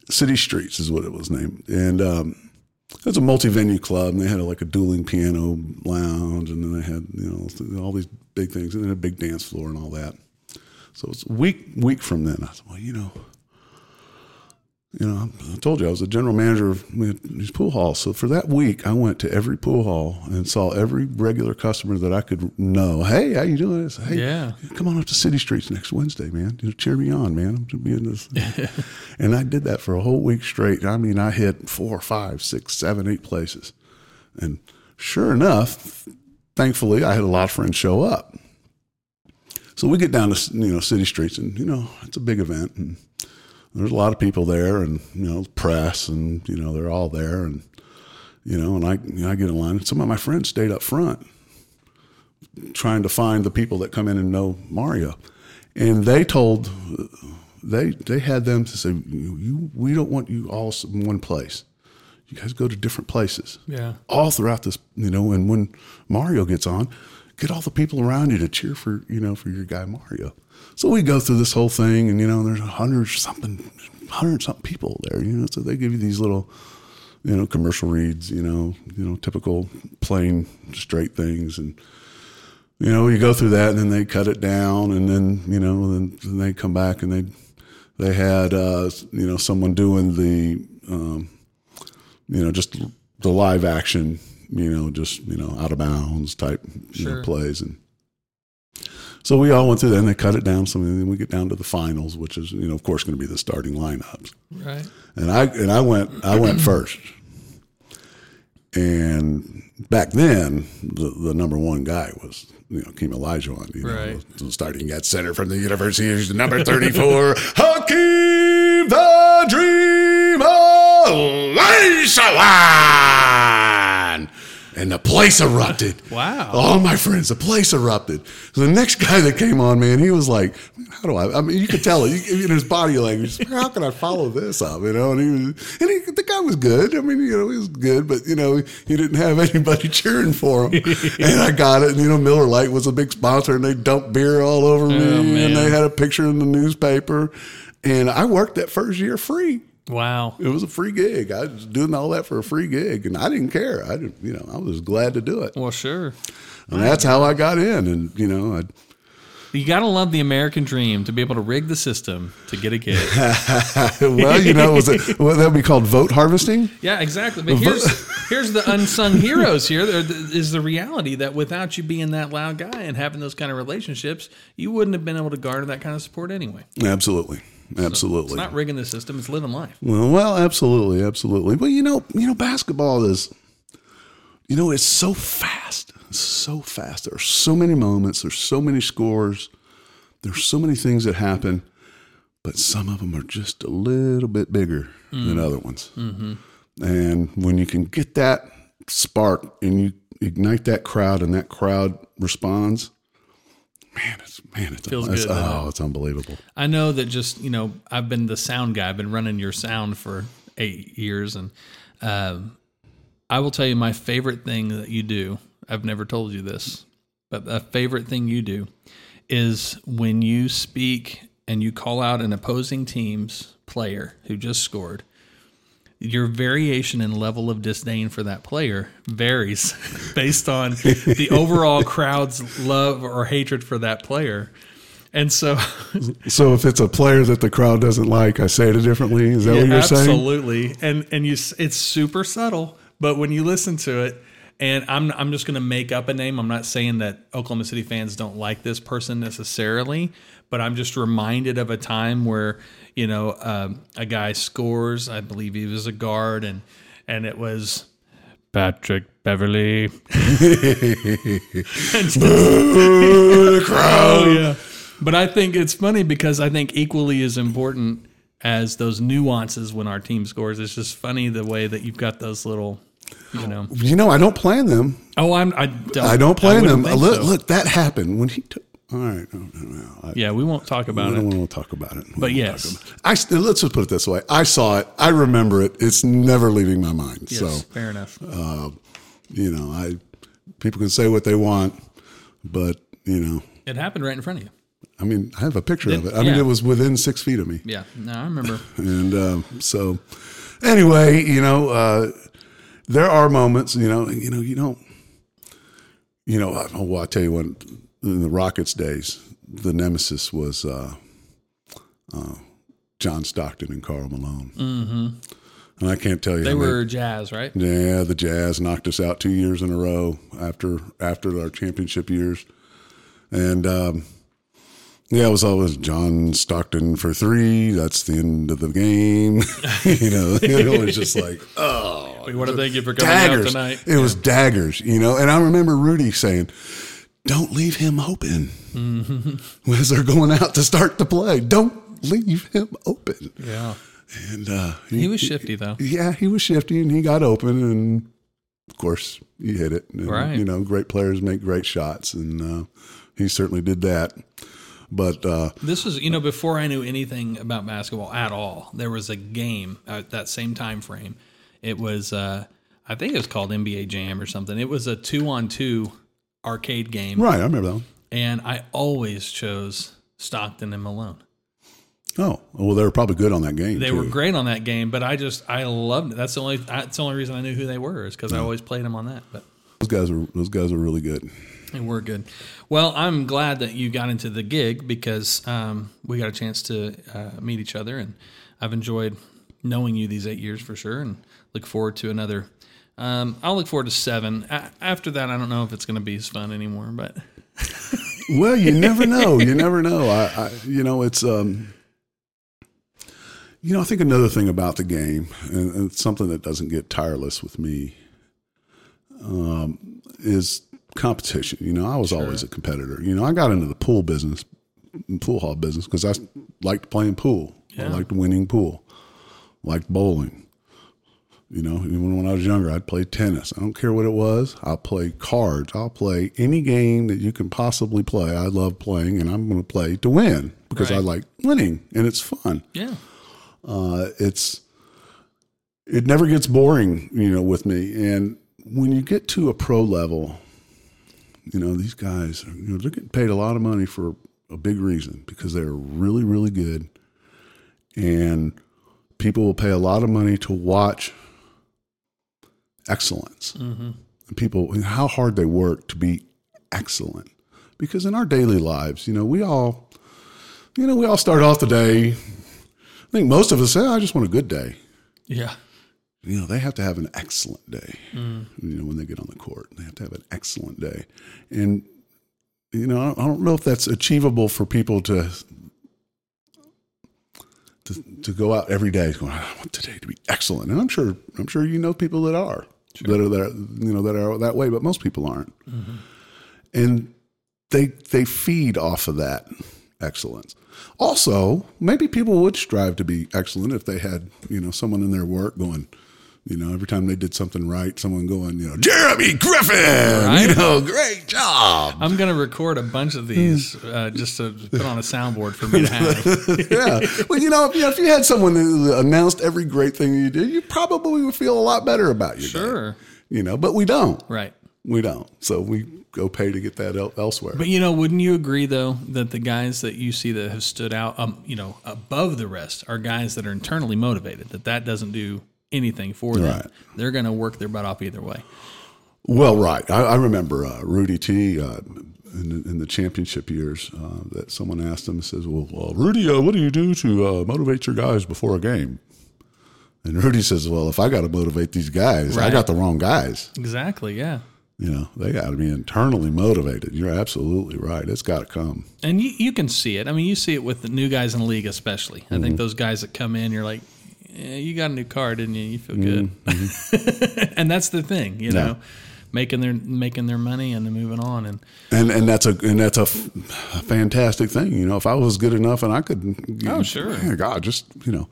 Speaker 3: City Streets is what it was named, and um, it was a multi-venue club, and they had like a dueling piano lounge, and then they had you know all these big things, and then a big dance floor and all that. So it's a week week from then. I said, well, you know, you know, I told you I was a general manager of these pool halls. So for that week, I went to every pool hall and saw every regular customer that I could know. Hey, how you doing? I said, hey,
Speaker 1: Yeah.
Speaker 3: come on up to City Streets next Wednesday, man. You know, cheer me on, man. I'm gonna be in this. and I did that for a whole week straight. I mean, I hit four, five, six, seven, eight places, and sure enough, thankfully, I had a lot of friends show up. So we get down to you know City Streets, and you know it's a big event, and there's a lot of people there, and you know press, and you know they're all there, and you know, and I you know, I get in line. And some of my friends stayed up front, trying to find the people that come in and know Mario, and they told they they had them to say, you, you we don't want you all in one place. You guys go to different places
Speaker 1: Yeah.
Speaker 3: all throughout this, you know, and when Mario gets on, get all the people around you to cheer for, you know, for your guy Mario. So we go through this whole thing and, you know, there's a hundred something, hundred something people there, you know, so they give you these little, you know, commercial reads, you know, you know, typical plain straight things. And, you know, you go through that and then they cut it down and then, you know, then, then they come back and they, they had, uh, you know, someone doing the, um, you know, just the live action, you know, just, you know, out of bounds type you know, plays. And so we all went through that and they cut it down. So then we get down to the finals, which is, you know, of course, going to be the starting lineups.
Speaker 1: Right.
Speaker 3: And I, and I went, I went first. And back then, the, the number one guy was, you know, Keem Olajuwon, you know,
Speaker 1: Right.
Speaker 3: the starting at center from the University of number 34, Hakeem the Dream Olajuwon. And the place erupted.
Speaker 1: Wow.
Speaker 3: All my friends, the place erupted. So the next guy that came on, man, he was like, "How do I?" I mean, you could tell it you- in his body language. How can I follow this up? You know, and he was, and he, the guy was good. I mean, you know, he was good, but you know, he didn't have anybody cheering for him. and I got it. And you know, Miller Lite was a big sponsor, and they dumped beer all over oh, me,
Speaker 1: Oh, man.
Speaker 3: and they had a picture in the newspaper. And I worked that first year free.
Speaker 1: Wow.
Speaker 3: It was a free gig. I was doing all that for a free gig, and I didn't care. I didn't, you know, I was glad to do it.
Speaker 1: Well, sure.
Speaker 3: And that's how I got in. And, you know, I,
Speaker 1: You got to love the American dream to be able to rig the system to get a gig.
Speaker 3: well, you know, was it, well, that would be called vote harvesting?
Speaker 1: Yeah, exactly. But here's here's the unsung heroes here. There is the reality that without you being that loud guy and having those kind of relationships, you wouldn't have been able to garner that kind of support anyway.
Speaker 3: Absolutely. Absolutely.
Speaker 1: It's not rigging the system; it's living life.
Speaker 3: well, well, absolutely. Absolutely. Well, you know, you know, basketball is, you know, it's so fast. It's so fast. There are so many moments. There's so many scores. There's so many things that happen, but some of them are just a little bit bigger than mm. other ones. Mm-hmm. And when you can get that spark and you ignite that crowd and that crowd responds, man, it's man, it's,
Speaker 1: Feels
Speaker 3: it's
Speaker 1: good,
Speaker 3: oh, it's unbelievable.
Speaker 1: I know that just you know I've been the sound guy. I've been running your sound for eight years, and um, I will tell you my favorite thing that you do. I've never told you this, but the favorite thing you do is when you speak and you call out an opposing team's player who just scored. Your variation in level of disdain for that player varies based on the overall crowd's love or hatred for that player. And so
Speaker 3: So if it's a player that the crowd doesn't like, I say it differently. Is that
Speaker 1: Yeah,
Speaker 3: what you're saying?
Speaker 1: absolutely. And and you, it's super subtle, but when you listen to it, and I'm I'm just going to make up a name. I'm not saying that Oklahoma City fans don't like this person necessarily, but I'm just reminded of a time where you know um, a guy scores. I believe he was a guard, and and it was Patrick Beverley.
Speaker 3: the crowd.
Speaker 1: Oh yeah. But I think it's funny because I think equally as important as those nuances when our team scores. It's just funny the way that you've got those little, you know.
Speaker 3: You know, I don't plan them.
Speaker 1: Oh, I'm. I don't.
Speaker 3: I don't play in them. Look,
Speaker 1: so.
Speaker 3: look, that happened when he took. All right, I,
Speaker 1: Yeah, we won't talk about
Speaker 3: don't
Speaker 1: it.
Speaker 3: want to talk about it. We
Speaker 1: But
Speaker 3: won't
Speaker 1: yes.
Speaker 3: about it. I let's just put it this way: I saw it, I remember it. It's never leaving my mind.
Speaker 1: Yes,
Speaker 3: So
Speaker 1: fair enough.
Speaker 3: you know, I people can say what they want, but you know,
Speaker 1: it happened right in front of you.
Speaker 3: I mean, I have a picture of it. I mean, it was within six feet of me.
Speaker 1: Yeah. No, I remember.
Speaker 3: And um, so, anyway, you know, uh, there are moments, you know, you know, you don't, you know. I- Well, I tell you what, in the Rockets days, the nemesis was uh, uh, John Stockton and Karl Malone, mm-hmm. and I can't tell you
Speaker 1: They
Speaker 3: many-
Speaker 1: were jazz, right?
Speaker 3: yeah, the Jazz knocked us out two years in a row after after our championship years, and um, yeah, it was always John Stockton for three. That's the end of the game. you know, it was just like oh,
Speaker 1: Wait, what did they give for coming out
Speaker 3: daggers.
Speaker 1: tonight?
Speaker 3: It was daggers, you know. And I remember Rudy saying, "Don't leave him open
Speaker 1: Mm-hmm.
Speaker 3: as they're going out to start the play. Don't leave him open."
Speaker 1: Yeah.
Speaker 3: And uh,
Speaker 1: He was shifty though.
Speaker 3: yeah, he was shifty and he got open, and of course, he hit it. And,
Speaker 1: Right.
Speaker 3: You know, great players make great shots, and uh, he certainly did that. But uh,
Speaker 1: This was, you know, before I knew anything about basketball at all. There was a game at that same time frame. It was, uh, I think it was called NBA Jam or something. It was a two-on-two arcade game,
Speaker 3: right, I remember that one.
Speaker 1: and I always chose Stockton and Malone.
Speaker 3: Oh, well, they were probably good on that game.
Speaker 1: They
Speaker 3: too.
Speaker 1: were great on that game, but I just I loved it. That's the only that's the only reason I knew who they were is because I always played them on that. But
Speaker 3: Those guys are those guys are really good.
Speaker 1: They were good. Well, I'm glad that you got into the gig because um, we got a chance to uh, meet each other, and I've enjoyed knowing you these eight years for sure, and look forward to another. Um, I'll look forward to seven. A- after that, I don't know if it's going to be as fun anymore, but
Speaker 3: Well, you never know. You never know. I, I you know, it's um, you know, I think another thing about the game, and, and it's something that doesn't get tireless with me, um, is competition. You know, I was always a competitor. You know, I got into the pool business, pool hall business, because I liked playing pool. I liked winning pool, liked bowling. You know, even when I was younger, I'd play tennis. I don't care what it was. I'll play cards. I'll play any game that you can possibly play. I love playing, and I'm going to play to win because I like winning, and it's fun.
Speaker 1: yeah,
Speaker 3: Uh, it's it never gets boring, you know, with me. And when you get to a pro level, you know, these guys, you know, they're getting paid a lot of money for a big reason because they're really, really good, and people will pay a lot of money to watch excellence. And people, and how hard they work to be excellent. Because in our daily lives, you know, we all, you know, we all start off the day. I think most of us say, oh, "I just want a good day."
Speaker 1: yeah,
Speaker 3: You know, they have to have an excellent day. You know, when they get on the court, they have to have an excellent day. And you know, I don't know if that's achievable for people to to, to go out every day going, I want today to be excellent. And I'm sure I'm sure you know people that are that are that you know that are that way, but most people aren't. Mm-hmm. And they they feed off of that excellence. Also, maybe people would strive to be excellent if they had, you know, someone in their work going, you know, every time they did something right, someone going, you know, Jeremy Griffin,
Speaker 1: Right.
Speaker 3: you know, great job.
Speaker 1: I'm going to record a bunch of these uh, just to put on a soundboard for me to have.
Speaker 3: yeah. Well, you know, if you, if you had someone that announced every great thing you did, you probably would feel a lot better about day.
Speaker 1: Sure,
Speaker 3: You know, but we don't.
Speaker 1: right.
Speaker 3: We don't. So we go pay to get that el- elsewhere.
Speaker 1: But you know, wouldn't you agree though that the guys that you see that have stood out, um, you know, above the rest are guys that are internally motivated. That that doesn't do anything for them.
Speaker 3: Right.
Speaker 1: They're going to work their butt off either way.
Speaker 3: Well, right. I, I remember uh, Rudy T. Uh, in, the, in the championship years, uh, that someone asked him, says, "Well, well Rudy, uh, what do you do to uh, motivate your guys before a game?" And Rudy says, "Well, if I got to motivate these guys, I got the wrong guys.
Speaker 1: Exactly. Yeah.
Speaker 3: You know, they got to be internally motivated. You're absolutely right. It's got to come.
Speaker 1: And you, you can see it. I mean, you see it with the new guys in the league, especially. I
Speaker 3: Mm-hmm.
Speaker 1: think those guys that come in, you're like, yeah, you got a new car, didn't you? You feel
Speaker 3: Mm-hmm.
Speaker 1: good. and that's the thing, you know, making their making their money and then moving on. And
Speaker 3: And and that's a and that's a, f- a fantastic thing. You know, if I was good enough and I could,
Speaker 1: Oh, sure.
Speaker 3: man, God, just you know,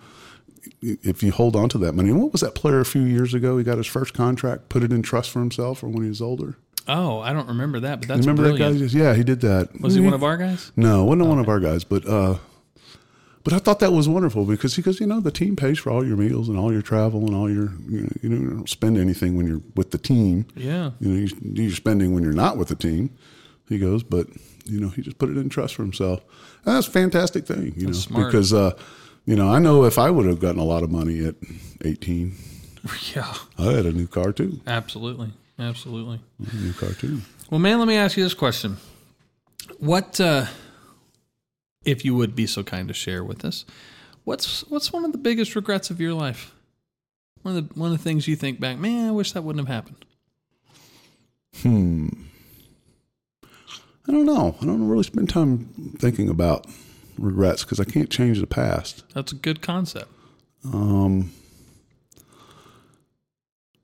Speaker 3: if you hold on to that money. And what was that player a few years ago? He got his first contract, put it in trust for himself, or when he was older.
Speaker 1: Oh, I don't remember that, but that's
Speaker 3: Remember
Speaker 1: brilliant.
Speaker 3: that guy? Yeah, he did that.
Speaker 1: Was he one of our guys?
Speaker 3: No, wasn't one of our guys, but uh, but I thought that was wonderful because because you know the team pays for all your meals and all your travel and all your you know you don't spend anything when you're with the team.
Speaker 1: Yeah.
Speaker 3: You know you, you're spending when you're not with the team. He goes, but you know he just put it in trust for himself. And that's a fantastic thing, you know,
Speaker 1: smart.
Speaker 3: because uh, you know I know if I would have gotten a lot of money at 18,
Speaker 1: Yeah.
Speaker 3: I had a new car too.
Speaker 1: Absolutely. Absolutely.
Speaker 3: New car too.
Speaker 1: Well, man, let me ask you this question. What, uh, if you would be so kind to share with us, what's what's one of the biggest regrets of your life? One of the one of the things you think back, man, I wish that wouldn't have happened. Hmm.
Speaker 3: I don't know. I don't really spend time thinking about regrets because I can't change the past.
Speaker 1: That's a good concept.
Speaker 3: Um,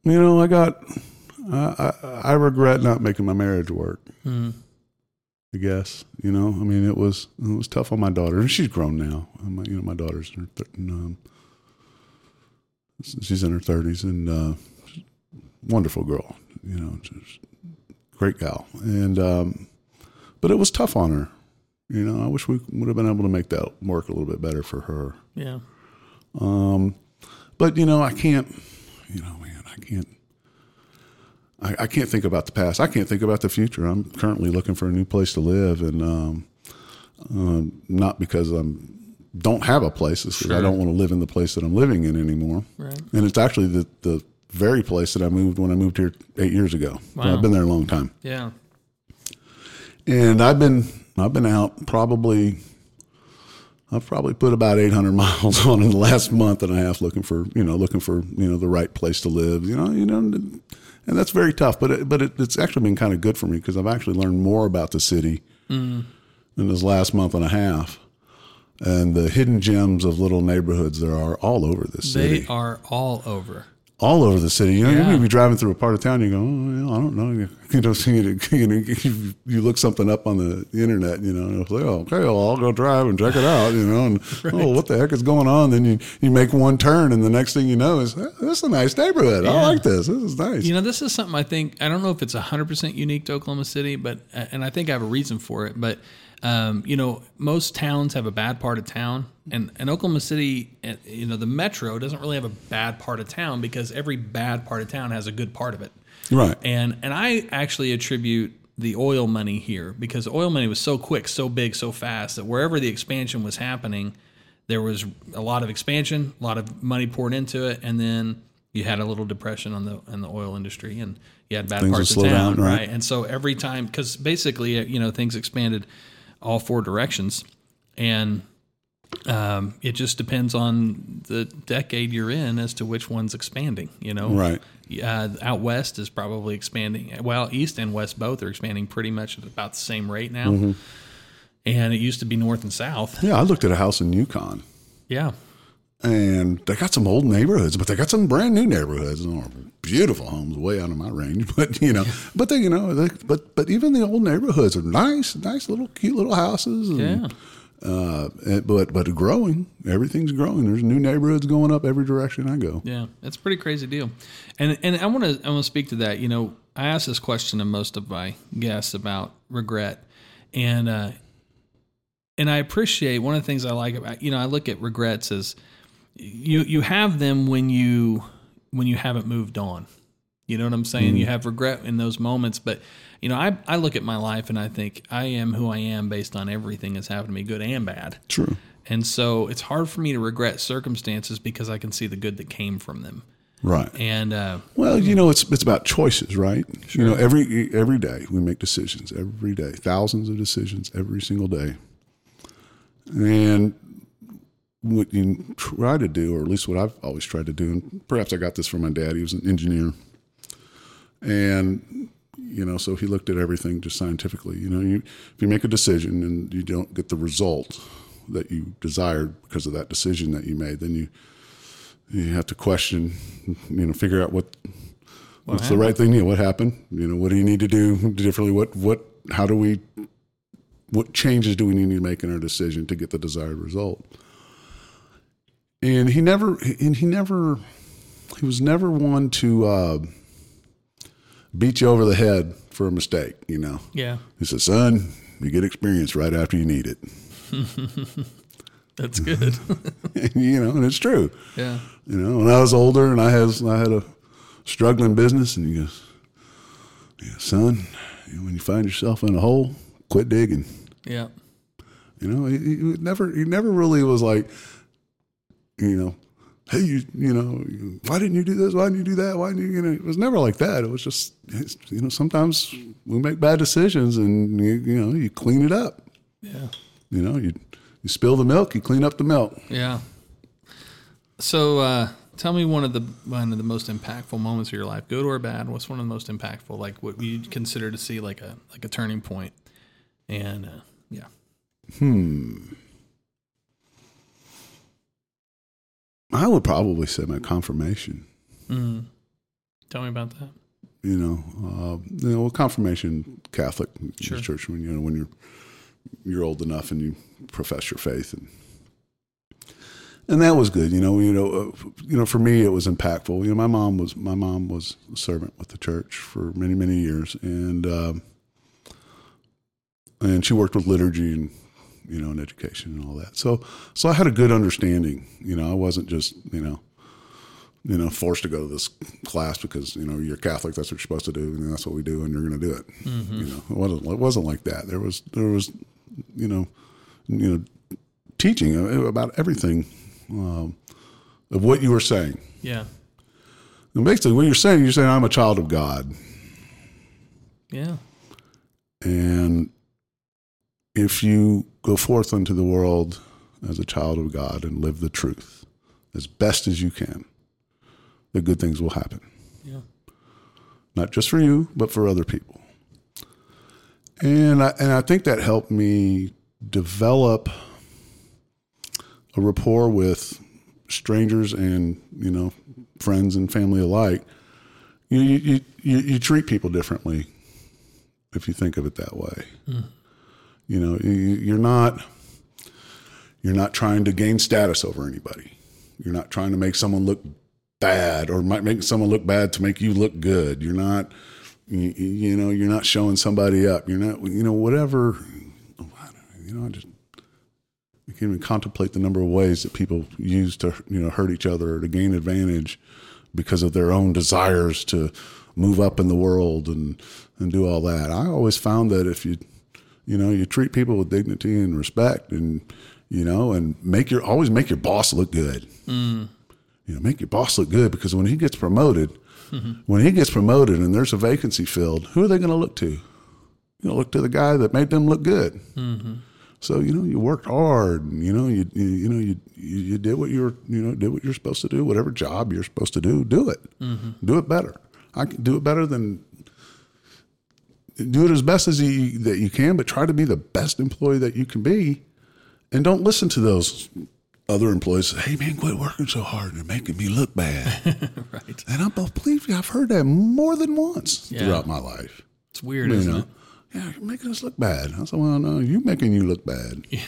Speaker 3: You know, I got, I, I, I regret not making my marriage work. I guess you know. I mean, it was it was tough on my daughter, and she's grown now. Um, you know, my daughter's in her thir- um, she's in her thirties, and uh, wonderful girl. You know, just great gal, and um, but it was tough on her. You know, I wish we would have been able to make that work a little bit better for her.
Speaker 1: Yeah.
Speaker 3: Um, but you know, I can't. You know, man, I can't. I, I can't think about the past. I can't think about the future. I'm currently looking for a new place to live, and um, um, not because I'm don't have a place. It's 'cause I don't want to live in the place that I'm living in anymore.
Speaker 1: Right.
Speaker 3: And it's actually the the very place that I moved when I moved here eight years ago.
Speaker 1: Wow.
Speaker 3: I've been there a long time,
Speaker 1: Yeah.
Speaker 3: and I've been I've been out probably. I've probably put about 800 miles on in the last month and a half looking for, you know, looking for, you know, the right place to live, you know, you know, and that's very tough, but it, but it, it's actually been kind of good for me because I've actually learned more about the city mm. in this last month and a half. And the hidden gems of little neighborhoods there are all over the city.
Speaker 1: They are all over.
Speaker 3: All over the city. You know,
Speaker 1: Yeah.
Speaker 3: you be driving through a part of town, you go, oh, yeah, I don't know. You, know, so you, you, know, you, you look something up on the internet, you know, and it's like, oh, okay, well, I'll go drive and check it out, you know, and oh, what the heck is going on? Then you, you make one turn, and the next thing you know is, "Eh, this is a nice neighborhood. I like this. This is nice.
Speaker 1: You know, this is something I think I don't know if it's hundred percent unique to Oklahoma City, but and I think I have a reason for it. But um, you know, most towns have a bad part of town, and and Oklahoma City, uh, you know, the metro doesn't really have a bad part of town because every bad part of town has a good part of it.
Speaker 3: right.
Speaker 1: And and I actually attribute the oil money here because oil money was so quick, so big, so fast that wherever the expansion was happening, there was a lot of expansion, a lot of money poured into it, and then you had a little depression on the on the oil industry, and you had bad
Speaker 3: Things
Speaker 1: parts of town,
Speaker 3: down, right.
Speaker 1: right? And so every time, because basically, you know, things expanded all four directions, and um, it just depends on the decade you're in as to which one's expanding. You know,
Speaker 3: Right.
Speaker 1: uh, out west is probably expanding. Well, east and west both are expanding pretty much at about the same rate now.
Speaker 3: Mm-hmm.
Speaker 1: And it used to be north and south.
Speaker 3: Yeah, I looked at a house in Yukon.
Speaker 1: Yeah.
Speaker 3: And they got some old neighborhoods, but they got some brand new neighborhoods. and Beautiful homes, way out of my range, but you know, but they, you know, they, but but even the old neighborhoods are nice, nice little cute little houses. And,
Speaker 1: Yeah.
Speaker 3: Uh, and- but but growing, everything's growing. There's new neighborhoods going up every direction I go.
Speaker 1: Yeah, it's a pretty crazy deal, and and I want to I want to speak to that. You know, I ask this question to most of my guests about regret, and uh, and I appreciate one of the things I like about you know I look at regrets as you you have them when you when you haven't moved on. You know what I'm saying? You have regret in those moments, but you know I I look at my life and I think I am who I am based on everything that's happened to me, good and bad.
Speaker 3: True.
Speaker 1: And so it's hard for me to regret circumstances because I can see the good that came from them.
Speaker 3: Right.
Speaker 1: And uh,
Speaker 3: Well, you know, it's it's about choices, right? You know, every every day we make decisions. Every day, thousands of decisions every single day. And what you try to do, or at least what I've always tried to do, and perhaps I got this from my dad. He was an engineer, and you know, so he looked at everything just scientifically. You know, you if you make a decision and you don't get the result that you desired because of that decision that you made, then you you have to question, you know, figure out what what's the right thing. You know, what happened? You know, what do you need to do differently? What what? How do we? What changes do we need to make in our decision to get the desired result? And he never, and he never, he was never one to uh, beat you over the head for a mistake. You know,
Speaker 1: Yeah.
Speaker 3: he said, "Son, you get experience right after you need it."
Speaker 1: That's good.
Speaker 3: you know, and it's true.
Speaker 1: yeah.
Speaker 3: You know, when I was older and I had I had a struggling business, and he goes, yeah, "Son, when you find yourself in a hole, quit digging."
Speaker 1: Yeah.
Speaker 3: You know, he, he never he never really was like, you know, hey, you you know, why didn't you do this? Why didn't you do that? Why didn't you? You know, it was never like that. It was just, you know, sometimes we make bad decisions, and you, you know, you clean it up.
Speaker 1: Yeah.
Speaker 3: You know, you you spill the milk, you clean up the milk.
Speaker 1: Yeah. So uh, tell me one of the one of the most impactful moments of your life, good or bad. What's one of the most impactful? Like what you consider to see like a like a turning point? And uh, yeah.
Speaker 3: I would probably say my confirmation.
Speaker 1: Tell me about that.
Speaker 3: You know, uh, you know, confirmation Catholic
Speaker 1: Sure.
Speaker 3: church when you know when you're you're old enough and you profess your faith and and that was good. You know, you know, uh, you know, for me it was impactful. You know, my mom was my mom was a servant with the church for many many years, and um, and she worked with liturgy and you know and education and all that. So so I had a good understanding. You know, I wasn't just you know you know, forced to go to this class because you know you're Catholic. That's what you're supposed to do, and that's what we do, and you're going to do it. You know, it wasn't it wasn't like that. There was there was, you know, you know, teaching about everything um, of what you were saying.
Speaker 1: Yeah.
Speaker 3: And basically, what you're saying, you're saying I'm a child of God,
Speaker 1: Yeah.
Speaker 3: and if you go forth into the world as a child of God and live the truth as best as you can, the good things will happen.
Speaker 1: Yeah.
Speaker 3: not just for you, but for other people. And I, and I think that helped me develop a rapport with strangers and you know friends and family alike. You you you, you, you treat people differently if you think of it that way. Mm. You know, you, you're not you're not trying to gain status over anybody. You're not trying to make someone look bad or might make someone look bad to make you look good. You're not, you, know, you're not showing somebody up. You're not, you know, whatever. You know, I just you can even contemplate the number of ways that people use to, you know, hurt each other or to gain advantage because of their own desires to move up in the world and and do all that. I always found that if you, you know, you treat people with dignity and respect and you know, and make your always make your boss look good mm. you know, make your boss look good because when he gets promoted, mm-hmm. when he gets promoted and there's a vacancy filled, who are they going to look to? You know, look to the guy that made them look good. Mm-hmm. So you know, you worked hard. And, you know, you, you you know you, you you did what you were you know did what you're supposed to do. Whatever job you're supposed to do, do it. Mm-hmm. Do it better. I can do it better than do it as best as you that you can, but try to be the best employee that you can be, and don't listen to those other employees. Say, hey man, quit working so hard. You're making me look bad.
Speaker 1: Right.
Speaker 3: and I believe me, I've heard that more than once
Speaker 1: Yeah.
Speaker 3: throughout my life.
Speaker 1: It's weird,
Speaker 3: You
Speaker 1: isn't
Speaker 3: know,
Speaker 1: it?
Speaker 3: yeah, you're making us look bad. I said, well, no, you're making you look bad. Yeah.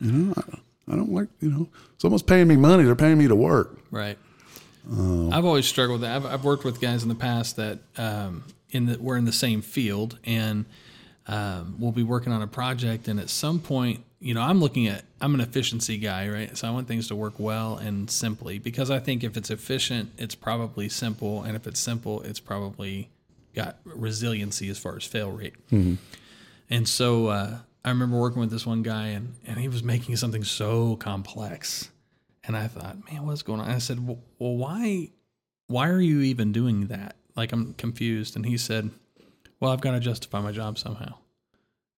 Speaker 3: You know, I, I don't like. You know, someone's paying me money. They're paying me to work.
Speaker 1: Right. I've always struggled with that. I've, I've worked with guys in the past that um, in the we're in the same field, and um, we'll be working on a project, and at some point, you know, I'm looking at I'm an efficiency guy, right? So I want things to work well and simply because I think if it's efficient, it's probably simple, and if it's simple, it's probably got resiliency as far as fail rate. And so uh, I remember working with this one guy, and, and he was making something so complex. And I thought, man, what's going on? I said, well, well, why, why are you even doing that? Like, I'm confused. And he said, well, I've got to justify my job somehow.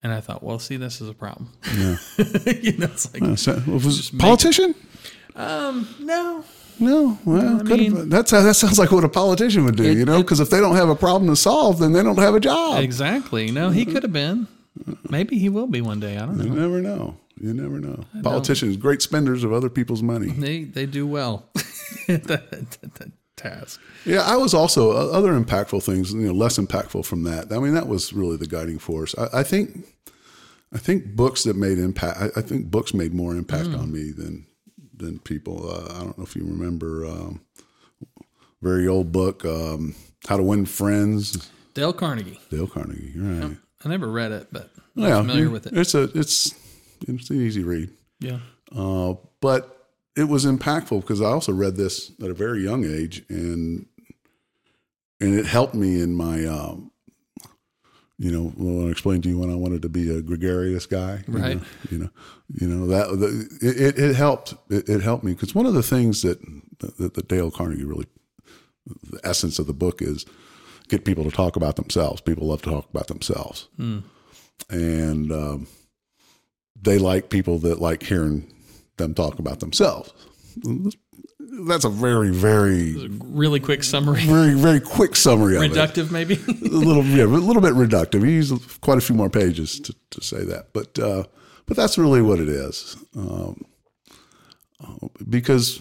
Speaker 1: And I thought, well, see, this is a problem.
Speaker 3: Yeah.
Speaker 1: you know, it's like,
Speaker 3: Uh, so, was politician?
Speaker 1: um, no,
Speaker 3: No, well,
Speaker 1: I mean-
Speaker 3: that's how, that sounds like what a politician would do,
Speaker 1: It-
Speaker 3: you know, because if they don't have a problem to solve, then they don't have a job.
Speaker 1: exactly. No, he could have been. Maybe he will be one day. I don't know.
Speaker 3: You never know. You never know. Politicians, great spenders of other people's money.
Speaker 1: They they do well task.
Speaker 3: Yeah, I was also uh, other impactful things. You know, less impactful from that. I mean, that was really the guiding force. I, I think, I think books that made impact. I, I think books made more impact on me than than people. Uh, I don't know if you remember, um, very old book, um, How to Win Friends.
Speaker 1: Dale Carnegie.
Speaker 3: Dale Carnegie. Right.
Speaker 1: I never read it, but I'm
Speaker 3: yeah,
Speaker 1: familiar with it.
Speaker 3: It's a it's it's an easy read.
Speaker 1: Yeah.
Speaker 3: Uh, but it was impactful because I also read this at a very young age, and and it helped me in my, um, you know, when I explained to you when I wanted to be a gregarious guy, you
Speaker 1: Right.
Speaker 3: know, You know, you know, that the, it, it- helped. It, it helped me because one of the things that, that that Dale Carnegie really, the essence of the book is get people to talk about themselves. People love to talk about themselves, and um, they like people that like hearing them talk about themselves. That's a very, very,
Speaker 1: Really quick summary.
Speaker 3: very, very quick summary of it.
Speaker 1: Reductive, maybe.
Speaker 3: A little, yeah, a little bit reductive. He used quite a few more pages to, to say that, but uh, but that's really what it is. Um, uh, because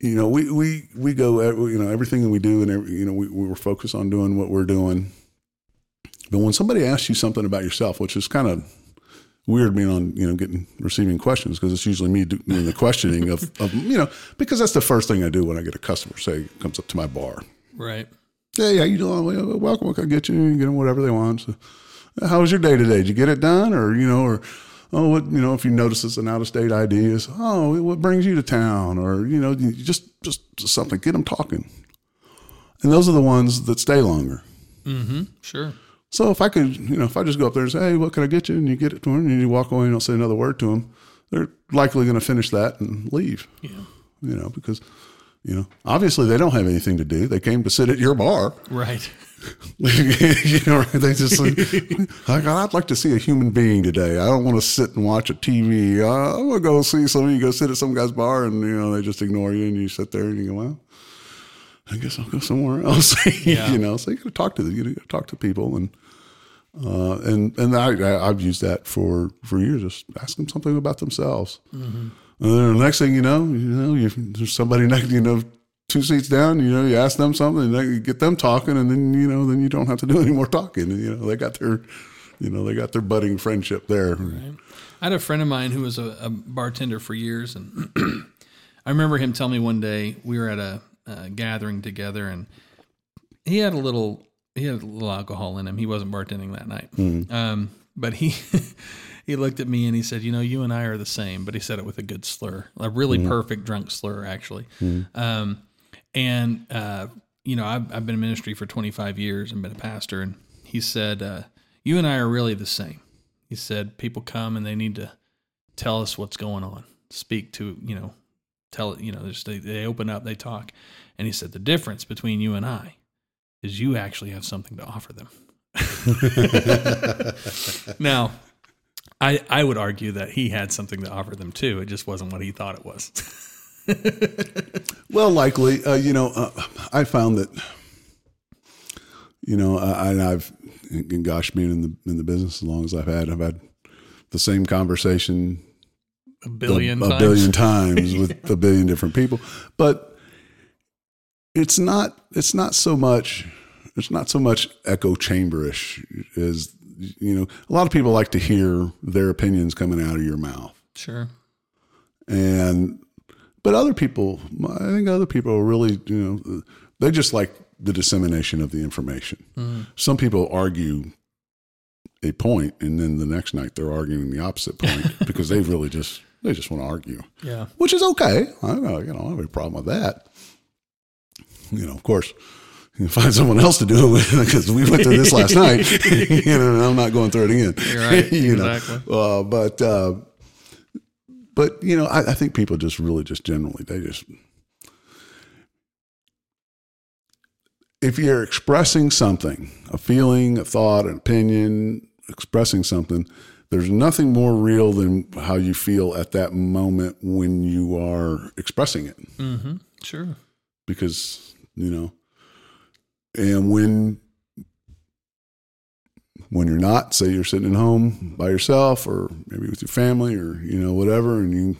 Speaker 3: you know we we we go you know everything that we do and every, you know we we're focused on doing what we're doing. But when somebody asks you something about yourself, which is kind of weird being on you know getting receiving questions because it's usually me doing the questioning of, of you know because that's the first thing I do when I get a customer say comes up to my bar.
Speaker 1: right.
Speaker 3: Hey, how you doing? Welcome. I get you? You get them whatever they want. So, how was your day today? Did you get it done? Or, you know, or, oh, what, you know, if you notice it's an out of state ID is, oh, what brings you to town? Or, you know, just, just something, get them talking. And those are the ones that stay longer. Mm-hmm.
Speaker 1: Sure.
Speaker 3: So if I could, you know, if I just go up there and say, hey, what can I get you? And you get it to them and you walk away and don't say another word to them, they're likely going to finish that and leave.
Speaker 1: Yeah.
Speaker 3: You know, because, you know, obviously they don't have anything to do. They came to sit at your bar.
Speaker 1: Right.
Speaker 3: you know, they just like, I'd like to see a human being today. I don't want to sit and watch a TV. Uh, I'm gonna go see somebody. You go sit at some guy's bar, and you know they just ignore you, and you sit there and you go, well, I guess I'll go somewhere else.
Speaker 1: Yeah.
Speaker 3: you know, so you got to talk to the, you got to talk to people, and uh, and and I, I've used that for for years. Just ask them something about themselves. And then the next thing you know, you know, you, there's somebody next, you know, two seats down. You know, you ask them something, and you get them talking, and then you know, then you don't have to do any more talking. And, you know, they got their, you know, they got their budding friendship there.
Speaker 1: I had a friend of mine who was a, a bartender for years, and I remember him telling me one day we were at a, uh gathering together, and he had a little he had a little alcohol in him. He wasn't bartending that night, um, but he he looked at me and he said, "You know, you and I are the same," but he said it with a good slur, a really perfect drunk slur, actually. Um, and uh, you know, I've, I've been in ministry for 25 years and been a pastor, and he said, uh, "You and I are really the same." He said, "People come and they need to tell us what's going on, speak to you know, tell you know, just they, they open up, they talk." And he said, "The difference between you and I is you actually have something to offer them." now, I I would argue that he had something to offer them too. It just wasn't what he thought it was.
Speaker 3: Well, likely, uh, you know, uh, I found that, you know, I, I've, and gosh, being in the in the business as long as I've had, I've had the same conversation
Speaker 1: A billion
Speaker 3: a,
Speaker 1: times.
Speaker 3: billion times with a billion different people. But it's not it's not so much it's not so much echo chamberish as you know a lot of people like to hear their opinions coming out of your mouth.
Speaker 1: Sure.
Speaker 3: and but other people i think other people are really you know they just like the dissemination of the information. Mm-hmm. Some people argue a point and then the next night they're arguing the opposite point because they really just they just want to argue.
Speaker 1: Yeah.
Speaker 3: which is okay. I don't know you know i don't have a problem with that you know of course you can find someone else to do it with because we went through this last night you know and i'm not going through it again
Speaker 1: You're right.
Speaker 3: you know
Speaker 1: Exactly.
Speaker 3: uh, but uh, but you know, I, I think people just really just generally they just if you're expressing something, a feeling, a thought, an opinion, expressing something, there's nothing more real than how you feel at that moment when you are expressing it
Speaker 1: Mm-hmm. Sure.
Speaker 3: because you know? And when when you're not say you're sitting at home by yourself or maybe with your family or you know whatever and you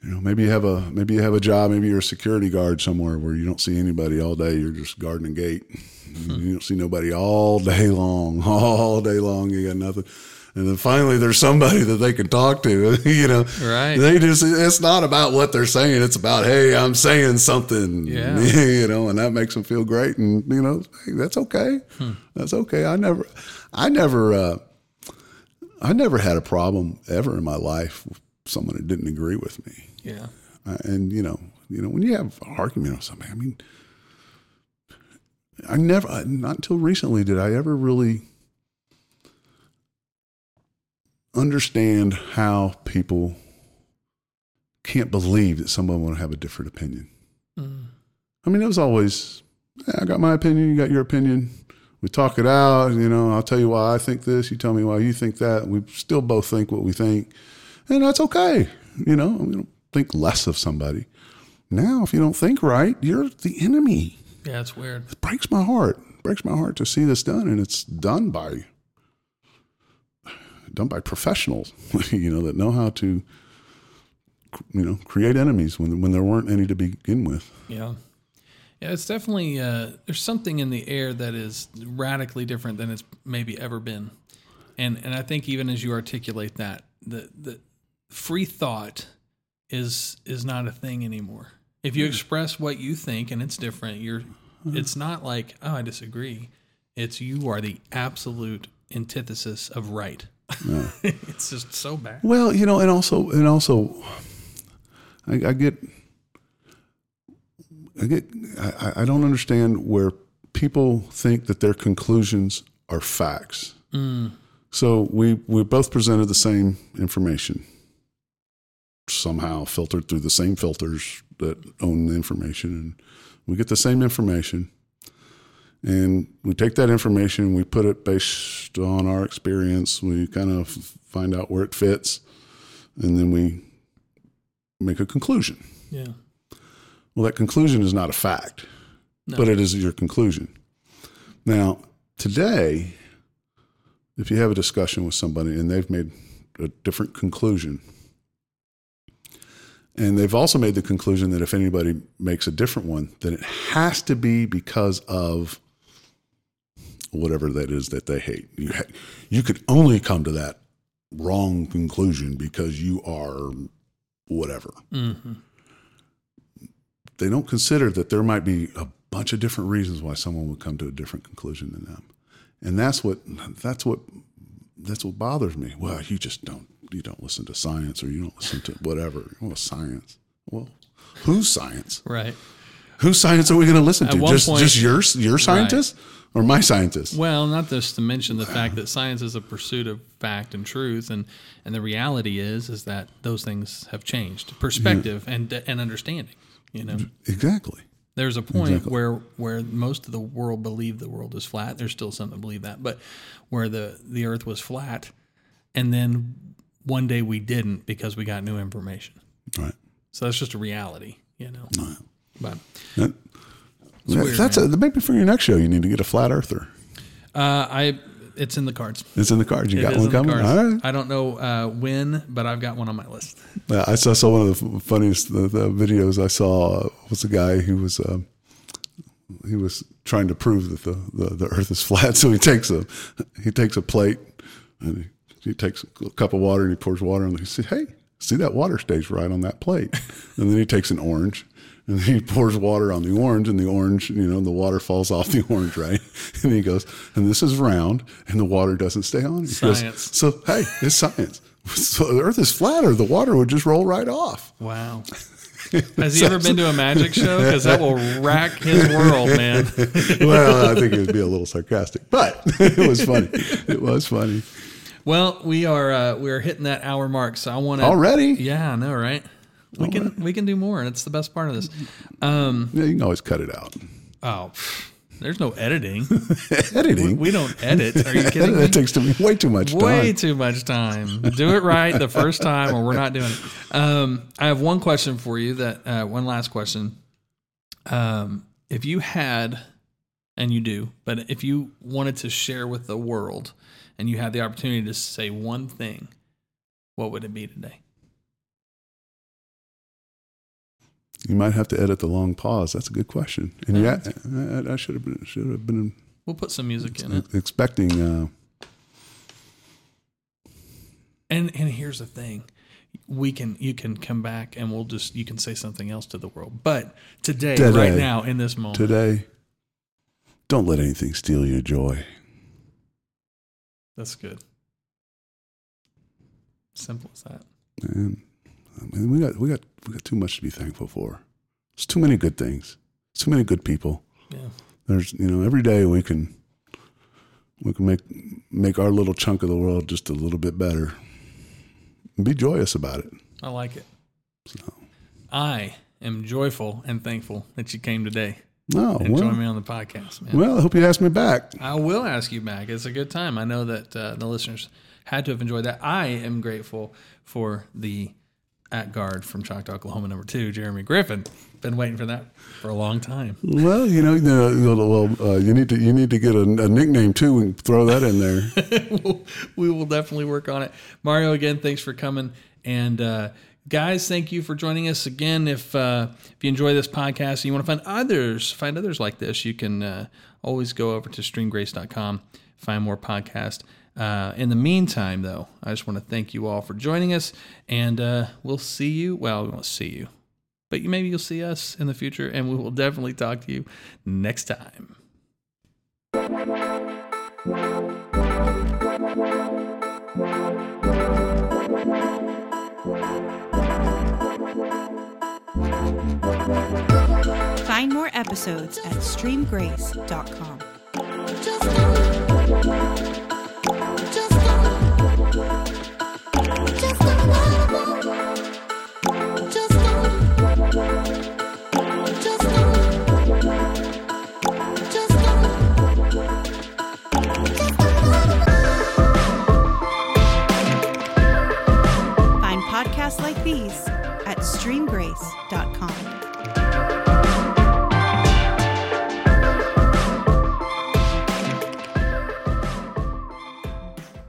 Speaker 3: you know maybe you have a maybe you have a job maybe you're a security guard somewhere where you don't see anybody all day you're just guarding a gate. Hmm. You don't see nobody all day long all day long you got nothing and then finally there's somebody that they can talk to. You know,
Speaker 1: Right.
Speaker 3: They just it's not about what they're saying; it's about hey, I'm saying something.
Speaker 1: Yeah.
Speaker 3: you know, and that makes them feel great, and you know, hey, that's okay.
Speaker 1: Hmm.
Speaker 3: That's okay. I never, I never, uh, I never had a problem ever in my life with someone that didn't agree with me.
Speaker 1: Yeah.
Speaker 3: Uh, and you know, you know, when you have an argument or something I mean, I never not until recently, did I ever really understand how people can't believe that someone would have a different opinion. Mm. I mean, it was always, "Yeah, I got my opinion, you got your opinion. We talk it out, you know, I'll tell you why I think this, you tell me why you think that. We still both think what we think. And that's okay. You know, we don't think less of somebody. Now, if you don't think right, you're the enemy.
Speaker 1: Yeah, it's weird.
Speaker 3: It breaks my heart. It breaks my heart to see this done, and it's done by done by professionals, you know, that know how to, you know, create enemies when when there weren't any to begin with.
Speaker 1: Yeah. Yeah, it's definitely uh, there's something in the air that is radically different than it's maybe ever been, and and I think even as you articulate that, the the free thought is is not a thing anymore. If you express what you think and it's different, you're it's not like oh I disagree. It's you are the absolute antithesis of right. it's just so bad.
Speaker 3: Well, you know, and also, and also, I, I get, I get, I, I don't understand where people think that their conclusions are facts. Mm. So we we both presented the same information, somehow filtered through the same filters that own the information, and we get the same information. And we take that information, we put it based on our experience. We kind of find out where it fits, and then we make a conclusion.
Speaker 1: Yeah.
Speaker 3: Well, that conclusion is not a fact, but it is your conclusion. Now, today, if you have a discussion with somebody and they've made a different conclusion, and they've also made the conclusion that if anybody makes a different one, then it has to be because of whatever that is that they hate. You ha- you could only come to that wrong conclusion because you are whatever. Mm-hmm. They don't consider that there might be a bunch of different reasons why someone would come to a different conclusion than them, and that's what that's what that's what bothers me. Well, you just don't you don't listen to science or you don't listen to whatever. Well, science. Well, whose science?
Speaker 1: Right.
Speaker 3: Whose science are we going to listen to? Just
Speaker 1: point-
Speaker 3: just your your scientist or my scientists.
Speaker 1: Well, not just to mention the fact that science is a pursuit of fact and truth, and and the reality is is that those things have changed, perspective and and understanding. You know,
Speaker 3: Exactly.
Speaker 1: there's a point
Speaker 3: Exactly.
Speaker 1: where where most of the world believed the world is flat. There's still some that believe that, but where the the Earth was flat, and then one day we didn't because we got new information.
Speaker 3: Right.
Speaker 1: So that's just a reality. You know, Right. but
Speaker 3: That-
Speaker 1: weird,
Speaker 3: that's a, maybe for your next show. You need to get a flat earther.
Speaker 1: uh, I it's in the cards.
Speaker 3: It's in the cards. You
Speaker 1: It
Speaker 3: got one coming. All right.
Speaker 1: I don't know uh, when, but I've got one on my list.
Speaker 3: I saw, saw one of the funniest the, the videos I saw uh, was a guy who was um, he was trying to prove that the, the, the Earth is flat. So he takes a he takes a plate and he, he takes a cup of water and he pours water on it. He says, "Hey, see that water stays right on that plate." and then he takes an orange. And he pours water on the orange, and the orange, you know, the water falls off the orange, right? And he goes, and this is round, and the water doesn't stay on. He goes,
Speaker 1: Science.
Speaker 3: so hey, it's science. So the Earth is flatter. The water would just roll right off.
Speaker 1: Wow. Has he ever been to a magic show? Because that will rack his world, man.
Speaker 3: well, I think it would be a little sarcastic, but it was funny. It was funny.
Speaker 1: Well, we are uh, we are hitting that hour mark, so I want to
Speaker 3: Already?
Speaker 1: Yeah, I know, right? We can we can do more, and it's the best part of this. Um,
Speaker 3: Yeah, you can always cut it out.
Speaker 1: oh, there's no editing.
Speaker 3: Editing.
Speaker 1: We don't edit. Are you kidding me?
Speaker 3: that takes to me way too much
Speaker 1: Way
Speaker 3: time.
Speaker 1: too much time. Do it right the first time, or we're not doing it. Um, I have one question for you. That uh, one last question. Um, if you had, and you do, but if you wanted to share with the world, and you had the opportunity to say one thing, what would it be today?
Speaker 3: You might have to edit the long pause. That's a good question. And yeah, I, I should have been should have been
Speaker 1: We'll put some music in it.
Speaker 3: expecting. Uh,
Speaker 1: And and here's the thing. We can you can come back and we'll just you can say something else to the world. But today,
Speaker 3: Today.
Speaker 1: right now, in this moment,
Speaker 3: Today, don't let anything steal your joy.
Speaker 1: that's good. Simple as that.
Speaker 3: And I mean, we got we got we got too much to be thankful for. It's too many good things. It's Too many good people.
Speaker 1: Yeah.
Speaker 3: There's you know every day we can we can make make our little chunk of the world just a little bit better. And be joyous about it.
Speaker 1: I like it.
Speaker 3: So,
Speaker 1: I am joyful and thankful that you came today
Speaker 3: no,
Speaker 1: and
Speaker 3: well,
Speaker 1: joined me on the podcast, man.
Speaker 3: well, I hope you ask me back.
Speaker 1: I will ask you back. It's a good time. I know that uh, the listeners had to have enjoyed that. I am grateful for the at guard from Choctaw, Oklahoma, number two, Jeremy Griffin. Been waiting for that for a long time.
Speaker 3: Well, you know, you know, well, uh, you need to you need to get a, a nickname too and throw that in there.
Speaker 1: we will definitely work on it. Mario, again, thanks for coming. And uh, guys, thank you for joining us again. If uh, if you enjoy this podcast and you want to find others, find others like this, you can uh, always go over to streamgrace.com, find more podcasts. Uh, in the meantime, though, I just want to thank you all for joining us, and uh, we'll see you. Well, we won't see you, but you, maybe you'll see us in the future, and we will definitely talk to you next time.
Speaker 2: Find more episodes at streamgrace.com. at streamgrace.com.